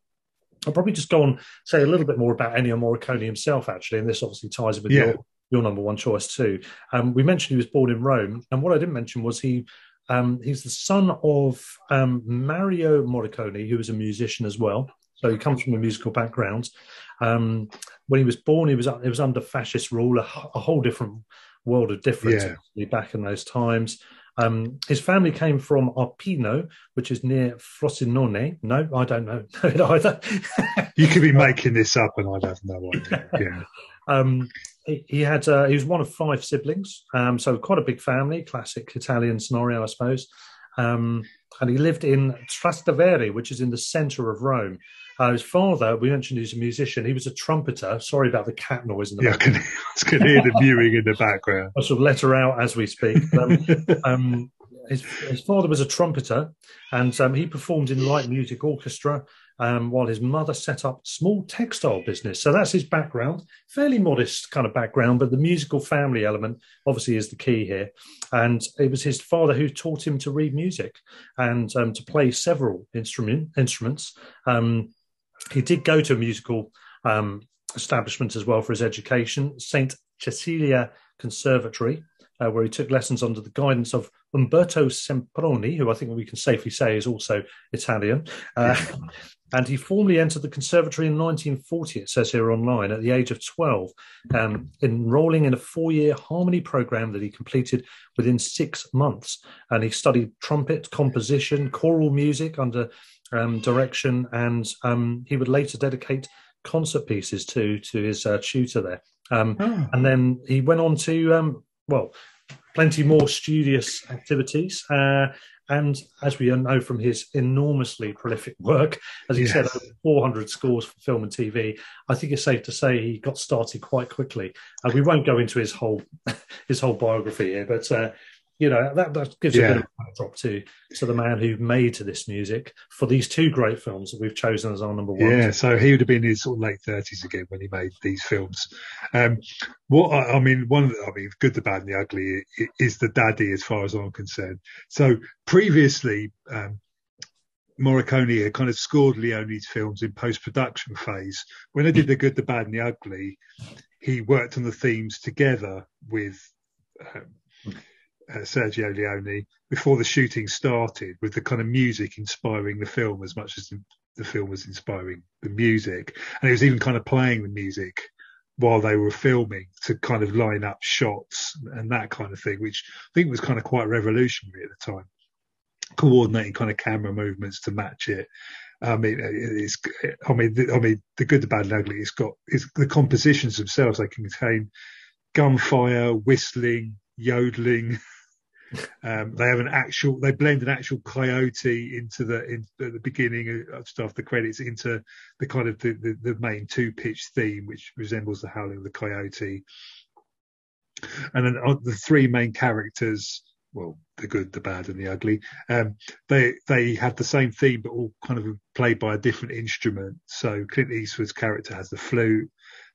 I'll probably just go on say a little bit more about Ennio Morricone himself, actually, and this obviously ties in with yeah. your your number one choice too. Um, we mentioned he was born in Rome, and what I didn't mention was he um, he's the son of um, Mario Morricone, who was a musician as well. So he comes from a musical background. Um, when he was born, he was it was under fascist rule, a, a whole different world of difference yeah. back in those times. Um, his family came from Arpino, which is near Frosinone. No, I don't know either. you could be making this up, and I'd have no idea. Yeah. um, he, had uh, he was one of five siblings, um, so quite a big family, classic Italian scenario, I suppose. Um, and he lived in Trastevere, which is in the centre of Rome. Uh, his father, we mentioned he's a musician. He was a trumpeter. Sorry about the cat noise in the yeah, background. I can, I can hear the mewing in the background. I sort of let her out as we speak. Um, um, his, his, father was a trumpeter, and um, he performed in light music orchestra um, while his mother set up small textile business. So that's his background, fairly modest kind of background, but the musical family element obviously is the key here. And it was his father who taught him to read music and um, to play several instrument instruments. Um, he did go to a musical um, establishment as well for his education, Saint Cecilia Conservatory. Uh, where he took lessons under the guidance of Umberto Semproni, who I think we can safely say is also Italian. Uh, and he formally entered the conservatory in 1940, it says here online, at the age of 12, um, enrolling in a four year harmony program that he completed within six months. And he studied trumpet, composition, choral music under um, direction, and um, he would later dedicate concert pieces to, to his uh, tutor there. Um, oh. And then he went on to, um, well, plenty more studious activities. Uh, and as we know from his enormously prolific work, as he yes. said, over 400 scores for film and TV, I think it's safe to say he got started quite quickly. Uh, we won't go into his whole his whole biography here, but uh, you know that, that gives yeah. a bit of a backdrop to to the man who made this music for these two great films that we've chosen as our number one. Yeah, so he would have been in his sort of late thirties again when he made these films. Um, what I, I, mean, one, I mean, good, the bad, and the ugly is the daddy, as far as I'm concerned. So previously. Um, Morricone had kind of scored Leone's films in post production phase. When I did The Good, the Bad, and the Ugly, he worked on the themes together with um, uh, Sergio Leone before the shooting started, with the kind of music inspiring the film as much as the, the film was inspiring the music. And he was even kind of playing the music while they were filming to kind of line up shots and that kind of thing, which I think was kind of quite revolutionary at the time. Coordinating kind of camera movements to match it. I mean, it's. I mean, the, I mean, the good, the bad, and ugly. It's got. It's the compositions themselves. They contain gunfire, whistling, yodeling, Um, they have an actual, they blend an actual coyote into the in, at the beginning of stuff, the credits into the kind of the, the, the main two pitch theme, which resembles the howling of the coyote. And then uh, the three main characters, well, the good, the bad, and the ugly, um, they they have the same theme, but all kind of played by a different instrument. So Clint Eastwood's character has the flute,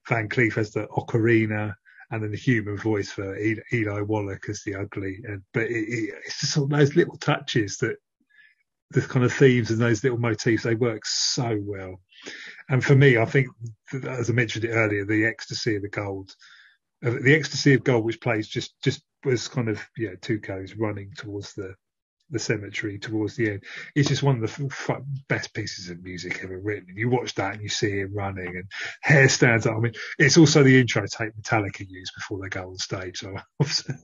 Van Cleef has the ocarina, and then the human voice for Eli, Wallach as the ugly. And but it, it, it's just all those little touches that the kind of themes and those little motifs they work so well. And for me, I think as I mentioned it earlier, the ecstasy of the gold, uh, the ecstasy of gold, which plays just just was kind of yeah, Tuco's running towards the the cemetery towards the end. It's just one of the f- best pieces of music ever written. And you watch that and you see him running and hair stands up. I mean, it's also the intro tape Metallica used before they go on stage. So,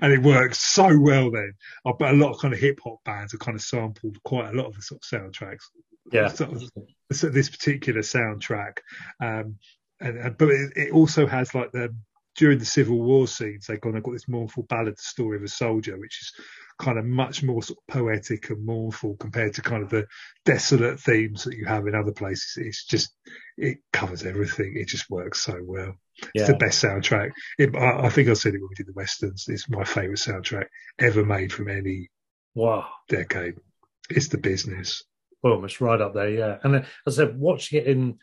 and it works so well then. I bet a lot of kind of hip hop bands have kind of sampled quite a lot of the sort of soundtracks. Yeah. Sort of, this particular soundtrack. Um, and, and, but it, it also has like the, during the Civil War scenes, they've gone, I've got this mournful ballad, story of a soldier, which is kind of much more sort of poetic and mournful compared to kind of the desolate themes that you have in other places. It's just, it covers everything. It just works so well. Yeah. It's the best soundtrack. It, I, I, think I said it when we did the Westerns. It's my favourite soundtrack ever made from any wow decade. It's the business. Boom, it's right up there, yeah. And uh, as I said, watching it in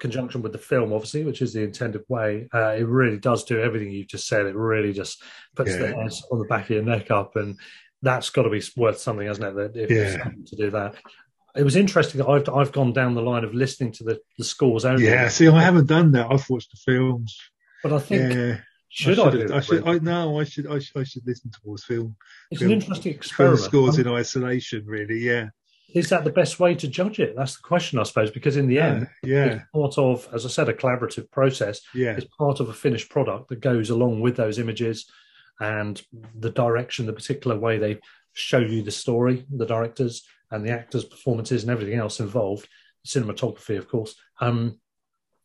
conjunction with the film, obviously, which is the intended way, uh, it really does do everything you've just said. It really just puts yeah. the hairs on the back of your neck up, and that's got to be worth something, hasn't it? That if yeah. to do that. It was interesting that I've I've gone down the line of listening to the, the scores only. Yeah, see, I haven't done that. I've watched the films, but I think yeah. should I? I, I should. I no. I should. I should. I should listen to more film. It's film, an interesting experiment. Scores in isolation, really. Yeah. Is that the best way to judge it? That's the question, I suppose, because in the end, yeah, it's part of, as I said, a collaborative process. Yeah, it's part of a finished product that goes along with those images and the direction, the particular way they show you the story, the directors and the actors' performances and everything else involved, cinematography, of course. Um,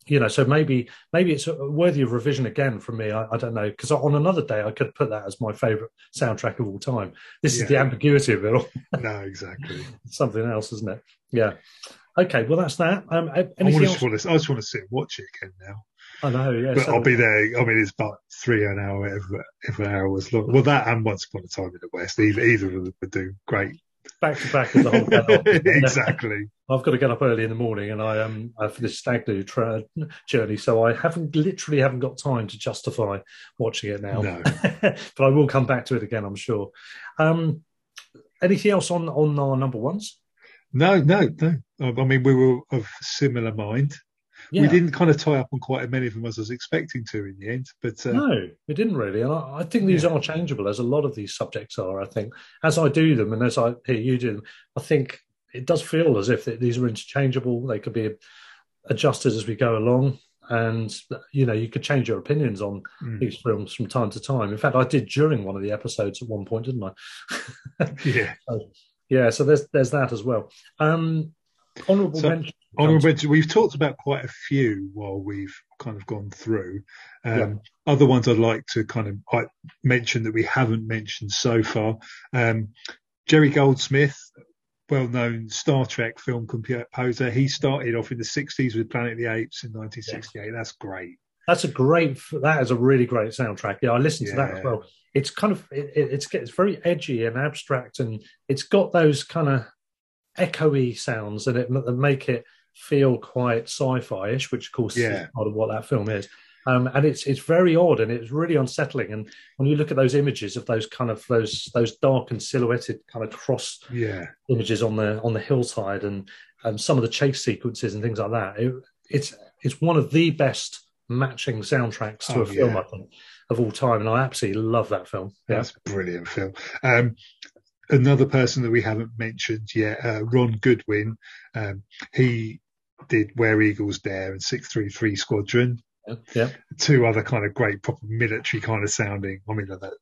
you know, so maybe maybe it's worthy of revision again from me. I, I don't know because on another day I could put that as my favorite soundtrack of all time. This yeah. is the ambiguity of it all. no, exactly. Something else, isn't it? Yeah. Okay, well that's that. Um, I, just want to, I just want to sit and watch it again now. I know, yeah. But so, I'll be there. I mean, it's about three an hour every, every hour was long. Well, that and Once Upon a Time in the West, either, either of them would do great back to back as a whole exactly. I've got to get up early in the morning, and I um for this stag do tra- journey, so I haven't literally haven't got time to justify watching it now. No. but I will come back to it again, I'm sure. Um, anything else on on our number ones? No, no, no. I mean, we were of similar mind. Yeah. We didn't kind of tie up on quite as many of them as I was expecting to in the end, but uh, no, we didn't really. And I, I think these yeah. are changeable, as a lot of these subjects are. I think as I do them, and as I hear you do them, I think it does feel as if these are interchangeable. They could be adjusted as we go along, and you know you could change your opinions on mm. these films from time to time. In fact, I did during one of the episodes at one point, didn't I? yeah. so, yeah, so there's there's that as well. Um, honourable so, mention. Honourable mention. We've talked about quite a few while we've kind of gone through. Um, yeah. Other ones I'd like to kind of I mention that we haven't mentioned so far. Um, Jerry Goldsmith, well-known Star Trek film composer. He started off in the '60s with Planet of the Apes in 1968. Yes. That's great. That's a great. That is a really great soundtrack. Yeah, I listened yeah. to that as well. It's kind of it, it's it's very edgy and abstract, and it's got those kind of echoey sounds and it make it feel quite sci-fi-ish, which of course yeah. is part of what that film is. Um, and it's it's very odd and it's really unsettling. And when you look at those images of those kind of those those dark and silhouetted kind of cross yeah. images on the on the hillside and um, some of the chase sequences and things like that, it, it's it's one of the best matching soundtracks to oh, a film yeah. I think of all time, and I absolutely love that film. Yeah. That's brilliant film. Um, another person that we haven't mentioned yet, uh, Ron Goodwin. Um, he did Where Eagles Dare and 633 Squadron. Yeah. Two other kind of great, proper military kind of sounding. I mean, that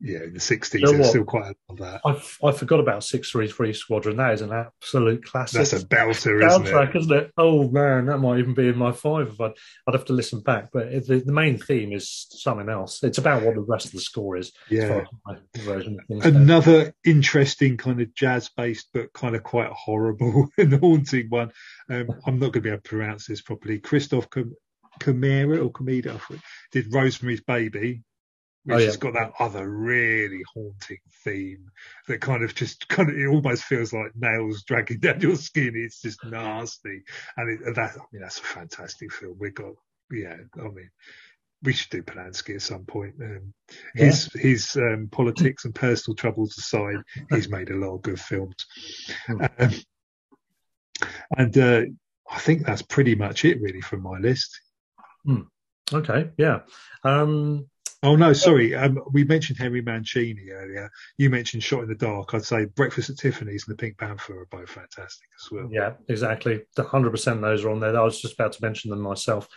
yeah, in the sixties, you know still quite a lot of that. I, I forgot about six three three Squadron. That is an absolute classic. That's a belter, isn't it? isn't it? Oh man, that might even be in my five. If I'd, I'd have to listen back. But it, the, the, main theme is something else. It's about what the rest of the score is. Yeah. version Another interesting kind of jazz based, but kind of quite horrible and haunting one. Um, I'm not going to be able to pronounce this properly. Christoph Kamera or Kameda did Rosemary's Baby, which oh, yeah. has got that other really haunting theme that kind of just kind of it almost feels like nails dragging down your skin. It's just nasty, and it, that I mean that's a fantastic film. We got yeah, I mean we should do Polanski at some point. Um, yeah. His his um, politics and personal troubles aside, he's made a lot of good films, hmm. um, and uh, I think that's pretty much it really from my list. Hmm. Okay, yeah. Um, Oh no, sorry. Um, we mentioned Henry Mancini earlier. You mentioned Shot in the Dark. I'd say Breakfast at Tiffany's and The Pink Panther are both fantastic as well. Yeah, exactly. The hundred percent those are on there. I was just about to mention them myself.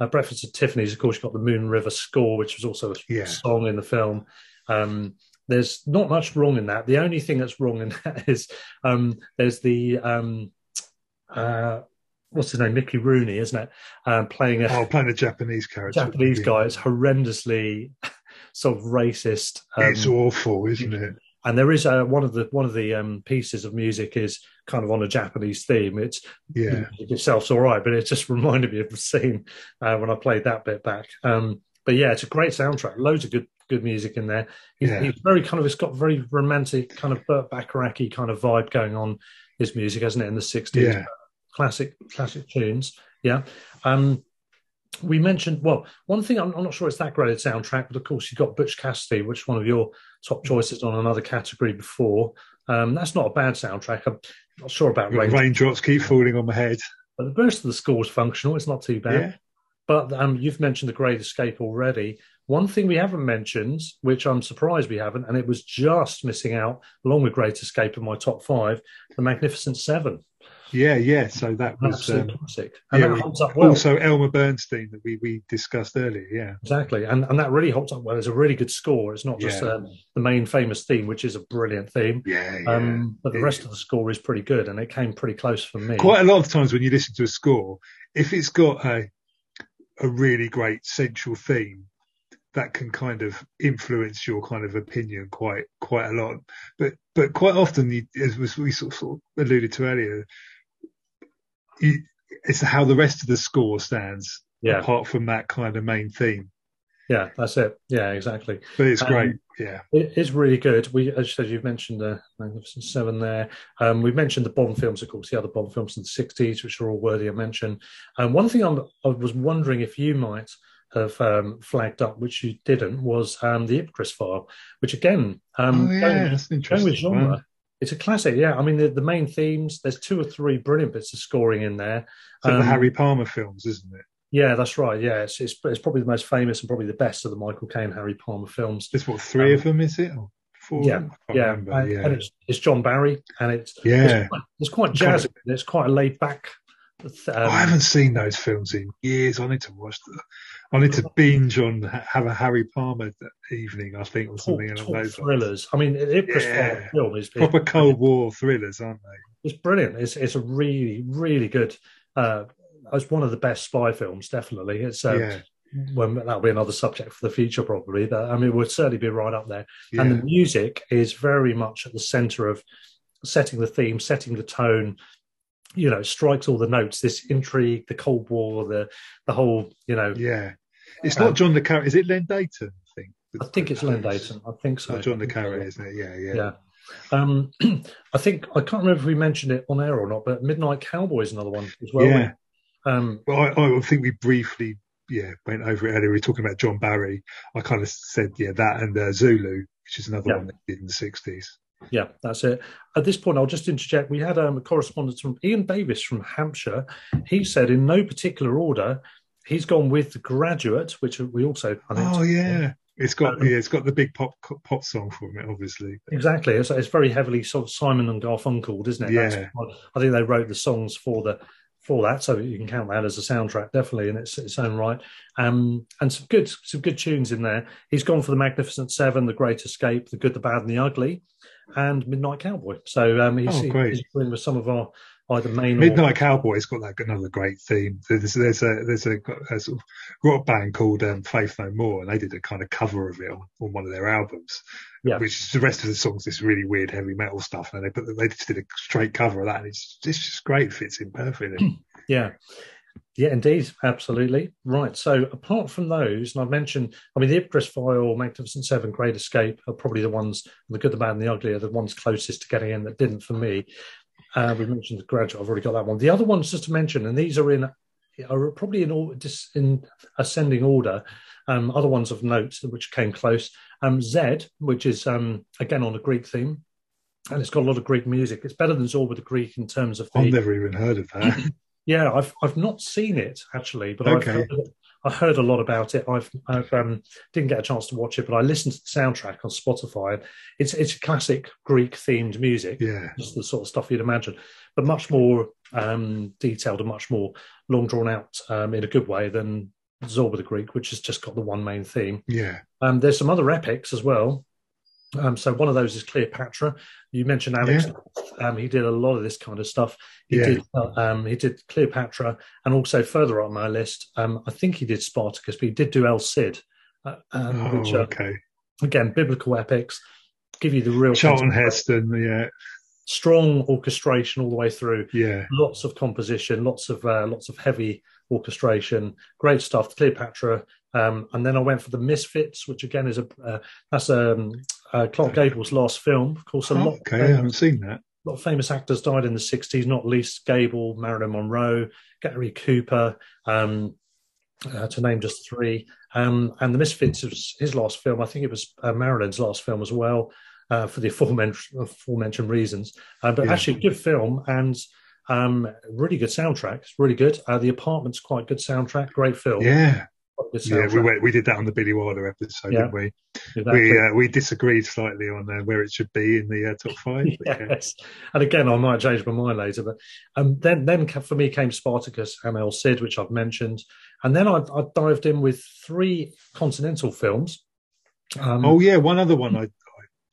Uh, Breakfast at Tiffany's, of course, you've got the Moon River score, which was also a yeah. song in the film. Um, there's not much wrong in that. The only thing that's wrong in that is um, there's the um, uh, what's his name, Mickey Rooney, isn't it? Um, playing a oh, playing a Japanese character. Japanese guy. It's horrendously sort of racist. Um, it's awful, isn't it? And there is a, one of the one of the um, pieces of music is kind of on a Japanese theme. It's yeah, itself's all right, but it just reminded me of the scene uh, when I played that bit back. Um, but yeah, it's a great soundtrack. Loads of good good music in there. He's, yeah. he's very kind of it's got very romantic kind of Burt Bacharach kind of vibe going on. His music, hasn't it, in the sixties? Yeah classic classic tunes. Yeah. Um, we mentioned well one thing I'm, I'm, not sure it's that great a soundtrack but of course you've got butch cassidy which is one of your top choices on another category before. Um, that's not a bad soundtrack. I'm not sure about rain- raindrops keep falling on my head. But the rest of the score is functional it's not too bad. Yeah. but um, you've mentioned the great escape already. One thing we haven't mentioned which i'm surprised we haven't and it was just missing out along with great escape in my top five the magnificent seven Yeah, yeah. So that was um, classic, and yeah, that holds up well. also Elmer Bernstein that we we discussed earlier. Yeah, Exactly, and and that really holds up well. It's a really good score. It's not just Yeah. um, the main famous theme, which is a brilliant theme, yeah, yeah. um, but the It- rest of the score is pretty good, and it came pretty close for me. Quite a lot of times when you listen to a score, if it's got a a really great central theme, that can kind of influence your kind of opinion quite quite a lot. But but quite often, you, as we sort of, sort of alluded to earlier, it's how the rest of the score stands yeah, apart from that kind of main theme. yeah, that's it. Yeah, exactly. But it's Um, great. Yeah, It is really good. We, as you said, you've mentioned the Magnificent Seven there. Um, we've mentioned the Bond films, of course, the other Bond films in the '60s, which are all worthy of mention. And one thing I'm, I was wondering if you might have um, flagged up, which you didn't, was um, the Ipcress file, which again, um, oh yeah, going- that's an going with interesting genre. It's a classic. Yeah, I mean the, the main themes. There's two or three brilliant bits of scoring in there. Like Um, the Harry Palmer films, isn't it? Yeah, that's right. Yeah, it's, it's it's probably the most famous and probably the best of the Michael Caine Harry Palmer films. There's what three Um, of them is it? Or four? yeah. I can't Yeah, and, yeah, and it's, it's John Barry, and it's yeah. it's quite, it's quite jazzy. It's quite a laid back. Um, I haven't seen those films in years. I need to watch them. I need to binge on have a Harry Palmer evening, I think, or something along top those lines. thrillers. I mean, Ipcress Yeah. Film is, Proper Cold War thrillers, aren't they? it's brilliant. It's it's a really really good. Uh, it's one of the best spy films. Definitely, it's uh, yeah, well, that'll be another subject for the future, probably. But I mean, it would certainly be right up there. yeah. And the music is very much at the center of setting the theme, setting the tone. You know, strikes all the notes. This intrigue, the Cold War, the the whole. You know, yeah. It's Um, not John le Carre. Is it Len Deighton? I think. I think it's Len Deighton. I think so. Not John le Carre, isn't it? Yeah, yeah. Yeah. Um, I think I can't remember if we mentioned it on air or not, but Midnight Cowboy is another one as well. Yeah. Um, Well, I, I think we briefly, yeah, went over it earlier. We were talking about John Barry. I kind of said, yeah, that and uh, Zulu, which is another Yeah. one that did in the 60s. yeah, that's it. At this point, I'll just interject. We had um, a correspondence from Ian Davis from Hampshire. He said, in no particular order, he's gone with The Graduate, which we also, I think, Oh, yeah. It's got Um, yeah, it's got the big pop pop song from it, obviously. Exactly. It's, it's very heavily sort of Simon and Garfunkel, isn't it? Yeah. what- I think they wrote the songs for the for that, so you can count that as a soundtrack, definitely in its, its own right. Um, and some good some good tunes in there. He's gone for the Magnificent Seven, The Great Escape, The Good, the Bad, and the Ugly, and Midnight Cowboy. So um, he's, Oh, he's with some of our either main or Midnight Cowboy's got like another great theme. There's there's a there's a, a sort of rock band called um, Faith No More, and they did a kind of cover of it on, on one of their albums. Yeah. Which the rest of the songs this really weird heavy metal stuff, and they put they just did a straight cover of that, and it's it's just great. Fits in perfectly. Yeah. Yeah, indeed. Absolutely. Right. So, apart from those, and I've mentioned, I mean, the Ipcress File, Magnificent Seven, Great Escape are probably the ones, the good, the bad, and the ugly are the ones closest to getting in that didn't for me. Uh, we mentioned the graduate. I've already got that one. The other ones, just to mention, and these are in are probably in all just in ascending order. Um, other ones of note which came close. Um, Z, which is um, again on a Greek theme, and it's got a lot of Greek music. It's better than Zorba the Greek in terms of the I've never even heard of that. yeah, I've I've not seen it actually, but Okay. I've heard, I heard a lot about it. I've I've um, didn't get a chance to watch it, but I listened to the soundtrack on Spotify. It's it's classic Greek themed music, yeah, just the sort of stuff you'd imagine, but much more um, detailed and much more long drawn out um, in a good way than Zorba the Greek, which has just got the one main theme. yeah, Um, there's some other epics as well. Um, so one of those is Cleopatra. You mentioned Alex. Um, he did a lot of this kind of stuff. He Yeah. did. Uh, um, he did Cleopatra, and also further on my list, um, I think he did Spartacus, but he did do El Cid, uh, um, Oh, which are okay. again biblical epics. Give you the real Charlton. Heston. Yeah, strong orchestration all the way through. yeah, Lots of composition, lots of uh, lots of heavy orchestration. Great stuff. Cleopatra, um, and then I went for the Misfits, which again is a uh, that's um, uh, Clark Gable's last film. Of course, a lot, okay. I haven't seen that. a lot of famous actors died in the 60s, not least Gable, Marilyn Monroe, Gary Cooper, um, uh, to name just three. Um, and The Misfits was his last film. I think it was uh, Marilyn's last film as well, uh, for the aforementioned, aforementioned reasons. Uh, but Yeah. actually, good film and um, really good soundtrack. It's really good. Uh, the Apartment's quite good soundtrack, great film. Yeah, yeah, we went, we did that on the Billy Wilder episode, yeah. didn't we? Exactly. We uh, we disagreed slightly on uh, where it should be in the uh, top five. yes, and again, I might change my mind later, but um, then then for me came Spartacus and El Cid, which I've mentioned, and then I, I dived in with three continental films. Um, oh yeah, one other one I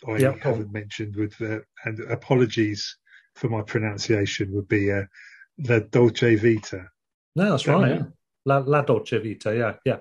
I, I yeah, haven't mentioned with uh, and apologies for my pronunciation would be uh, La Dolce Vita. No, that's right. Yeah. La, La Dolce Vita. Yeah, yeah,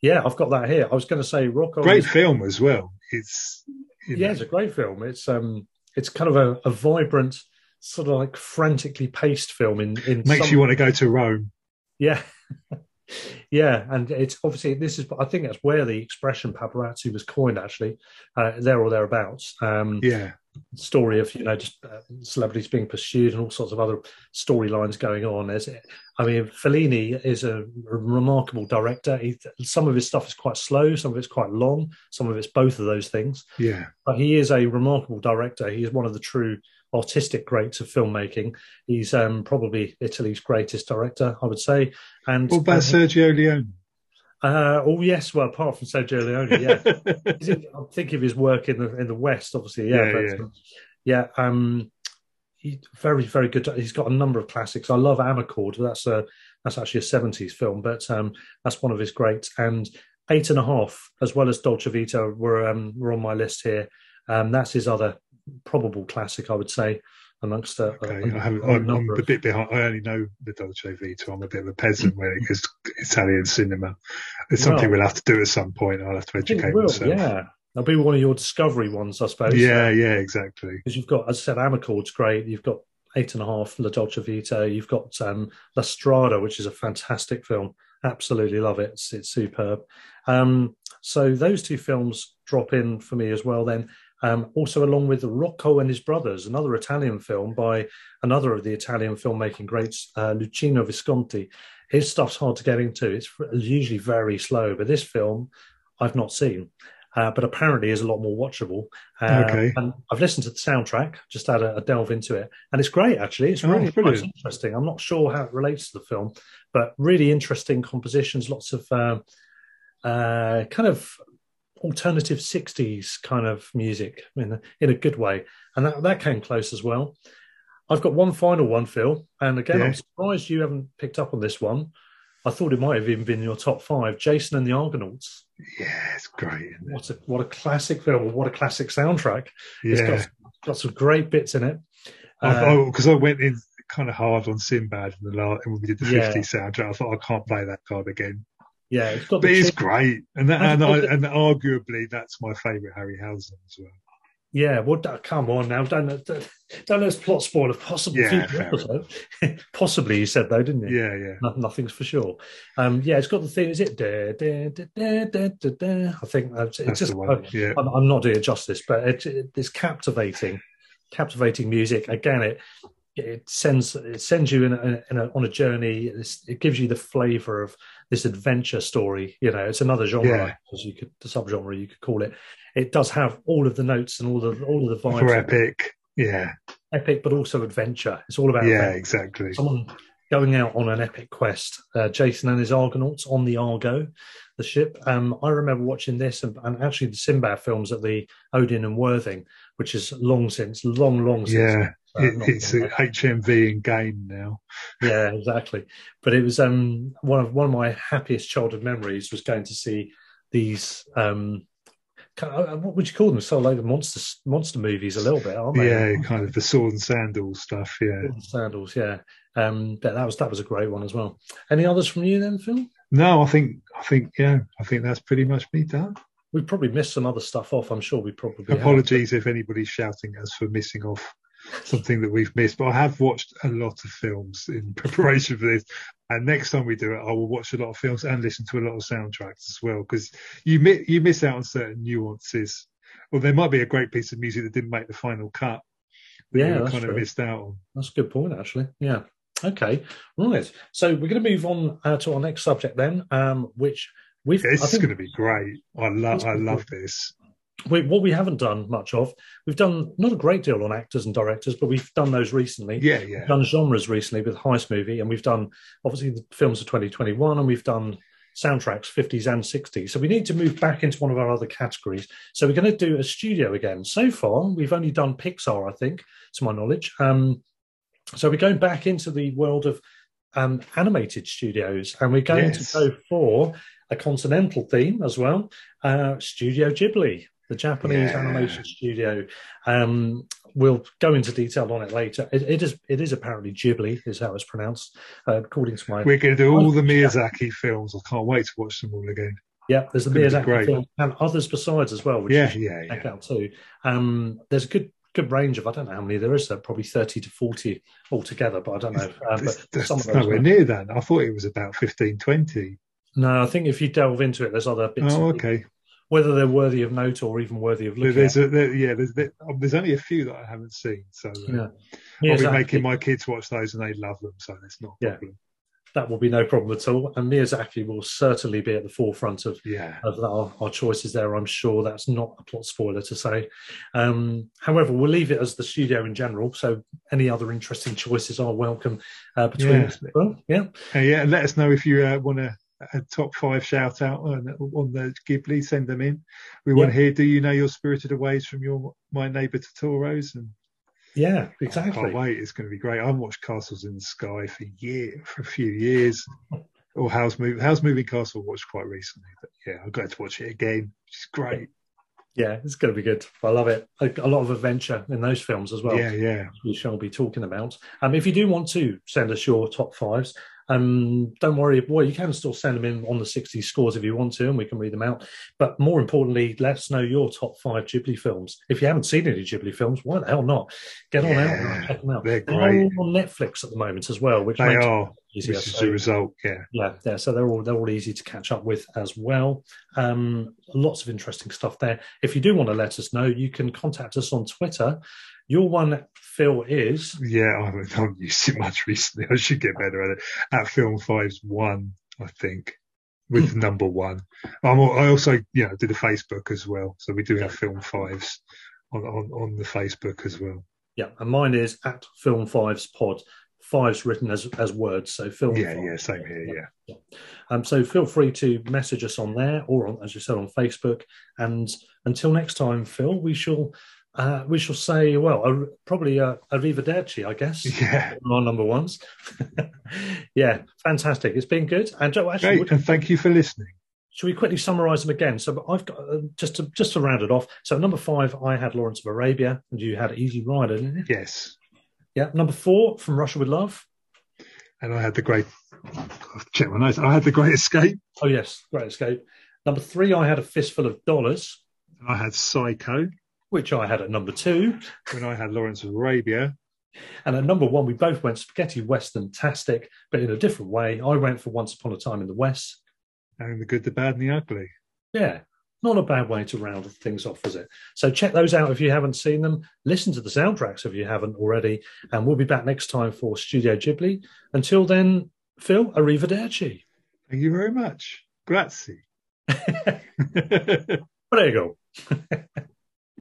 yeah. I've got that here. I was going to say Rocco. Great film as well. It's you know. yeah, it's a great film. It's um, it's kind of a, a vibrant, sort of like frantically paced film. In in makes some... you want to go to Rome. Yeah. yeah, and it's obviously this is. I think that's where the expression paparazzi was coined, actually, uh, there or thereabouts. Um, yeah, story of you know just uh, celebrities being pursued and all sorts of other storylines going on. Is it? I mean, Fellini is a remarkable director. He, some of his stuff is quite slow, some of it's quite long, some of it's both of those things. Yeah, but he is a remarkable director. He is one of the true artistic greats of filmmaking. He's um, probably Italy's greatest director, I would say. And what about Sergio Leone? Uh, oh yes, well apart from Sergio Leone, yeah. I'm thinking of his work in the in the West, obviously, yeah, yeah, but, yeah. Um, yeah um, he, very very good. He's got a number of classics. I love Amarcord. That's a that's actually a '70s film, but um, that's one of his greats. And Eight and a Half, as well as Dolce Vita, were um, were on my list here. Um, that's his other probable classic, I would say amongst a, okay. a, a, I am a, a bit behind. I only know the Dolce Vita. I'm a bit of a peasant when it comes to Italian cinema. It's something well, we'll have to do at some point. I'll have to educate will, myself. Yeah, that'll be one of your discovery ones, I suppose. Yeah, yeah, exactly. Because you've got, as I said, Amarcord's great. You've got Eight and a Half, La Dolce Vita. You've got um, La Strada, which is a fantastic film. Absolutely love it. It's, it's superb. Um, so those two films drop in for me as well. Then um, also, along with Rocco and His Brothers, another Italian film by another of the Italian filmmaking greats, uh, Luchino Visconti. His stuff's hard to get into. It's usually very slow, but this film I've not seen. Uh, but apparently is a lot more watchable. Uh, okay. And I've listened to the soundtrack, just had a, a delve into it, and it's great. Actually, it's oh, really oh, interesting. I'm not sure how it relates to the film, but really interesting compositions. Lots of uh, uh kind of alternative 60s kind of music in a, in a good way. And that, that came close as well. I've got one final one, Phil. And again, yeah. I'm surprised you haven't picked up on this one. I thought it might have even been your top five. Jason and the Argonauts. Yeah, it's great. It? What a what a classic film! What a classic soundtrack! Yeah, it's got, got some great bits in it. Because uh, I, I, went in kind of hard on Sinbad in the last, and when we did the yeah. 50 soundtrack, I thought I can't play that card again. Yeah, it's got. But it's great, and that, and, I, and arguably that's my favourite Harryhausen as well. Yeah, well, come on now, don't don't, don't let's plot spoil a possible yeah, future episode. Possibly, you said though, didn't you? Yeah, yeah. No, nothing's for sure. Um, yeah, it's got the thing. Is it? Da, da, da, da, da, da, I think it's that's just. I, yeah. I'm, I'm, not doing it justice, but it, it, it's captivating, captivating music. Again, it it sends it sends you in, a, in a, on a journey. It's, it gives you the flavour of this adventure story. You know, it's another genre, yeah. as you could the subgenre you could call it. It does have all of the notes and all the all of the vibes. For epic, yeah, epic, but also adventure. It's all about yeah, adventure. exactly. Someone going out on an epic quest. Uh, Jason and his Argonauts on the Argo, the ship. Um, I remember watching this and, and, actually the Sinbad films at the Odeon and Worthing, which is long since, long, long since. Yeah, it, it's a HMV in game now. yeah, exactly. But it was um, one of one of my happiest childhood memories was going to see these. Um, uh, what would you call them? So like the monster monster movies, a little bit, aren't they? Yeah, kind of the sword and sandals stuff. Yeah, sword and sandals. Yeah, um, but that was that was a great one as well. Any others from you then, Phil? No, I think I think yeah, I think that's pretty much me done. We probably missed some other stuff off. I'm sure we probably. Apologies have, if anybody's shouting at us for missing off something that we've missed. But I have watched a lot of films in preparation for this. And next time we do it, I will watch a lot of films and listen to a lot of soundtracks as well, because you mi- you miss out on certain nuances. Well, there might be a great piece of music that didn't make the final cut. yeah, kind true. of missed out on. That's a good point, actually. Yeah. Okay. Right. So we're going to move on uh, to our next subject then, um, which we've. This is going to be great. I love. I love this we, what we haven't done much of, we've done not a great deal on actors and directors, but we've done those recently. Yeah, yeah. We've done genres recently with Heist Movie, and we've done obviously the films of 2021, and we've done soundtracks, 50s and 60s. So we need to move back into one of our other categories. So we're going to do a studio again. So far, we've only done Pixar, I think, to my knowledge. Um, so we're going back into the world of um, animated studios, and we're going yes. to go for a continental theme as well. Uh, studio Ghibli, the Japanese yeah. animation studio. Um, we'll go into detail on it later. It, it is it is apparently Ghibli, is how it's pronounced, uh, according to my. We're going to do all the Miyazaki yeah. films. I can't wait to watch them all again. Yeah, there's the Miyazaki film and others besides as well, which yeah, yeah, check yeah. out too. Um, there's a good good range of I don't know how many there is there probably 30 to 40 altogether but I don't know uh, but some of those nowhere near that I thought it was about 15 20 no I think if you delve into it there's other bits oh okay whether they're worthy of note or even worthy of looking there's at. A, there, yeah, there's um, there's only a few that I haven't seen, so uh, yeah. I'll be making my kids watch those, and they love them, so it's not a yeah. problem. That will be no problem at all, and Miyazaki will certainly be at the forefront of yeah of our, our choices there. I'm sure that's not a plot spoiler to say. Um, however, we'll leave it as the studio in general. So any other interesting choices are welcome uh, between yeah. Well, yeah, uh, yeah. Let us know if you uh, want to a top five shout out on, on the Ghibli, send them in. We want to hear, do you know your Spirited Aways from your My Neighbor Totoro's? And yeah, exactly. I can't wait. It's going to be great. I've watched Castles in the Sky for year for a few years. or Howl's Moving Howl's Moving Castle watched quite recently, but yeah, I'm glad to watch it again. It's great. Yeah, it's going to be good. I love it. A, a, lot of adventure in those films as well. Yeah, yeah. We shall be talking about. Um, if you do want to send us your top fives, um, don't worry, well, you can still send them in on the 60 scores if you want to, and we can read them out. But more importantly, let us know your top five Ghibli films. If you haven't seen any Ghibli films, why the hell not? Get on yeah, out and check them out. They're, they're great. on Netflix at the moment as well, which they are. Easier. Which is so, the result, yeah, yeah, yeah. So they're all they're all easy to catch up with as well. Um, lots of interesting stuff there. If you do want to let us know, you can contact us on Twitter. Your one Phil is. Yeah, I haven't used it much recently. I should get better at it. At Film Fives One, I think, with mm. number one. I'm, I also, you know, did a Facebook as well, so we do have Film Fives on, on on the Facebook as well. Yeah, and mine is at Film Fives Pod. Fives written as as words, so film. Yeah, yeah, same here. Yeah. yeah. Um, so feel free to message us on there, or on, as you said, on Facebook. And until next time, Phil, we shall uh, we shall say, well, uh, probably uh, arrivederci, I guess. Yeah. Our number ones. yeah, fantastic. It's been good. And Joe, actually, Great, and thank you for listening. Should we quickly summarise them again? So I've got uh, just to just to round it off. So number five, I had Lawrence of Arabia, and you had Easy Rider, didn't you? Yes. Yeah. Number four, From Russia with Love. And I had the great. I've check my notes. I had the Great Escape. Oh yes, Great Escape. Number three, I had a fistful of dollars. I had Psycho which I had at number two. When I had Lawrence of Arabia. And at number one, we both went spaghetti western tastic, but in a different way. I went for Once Upon a Time in the West. And the good, the bad, and the ugly. Yeah, not a bad way to round things off, is it? So check those out if you haven't seen them. Listen to the soundtracks if you haven't already. And we'll be back next time for Studio Ghibli. Until then, Phil, arrivederci. Thank you very much. Grazie. Prego.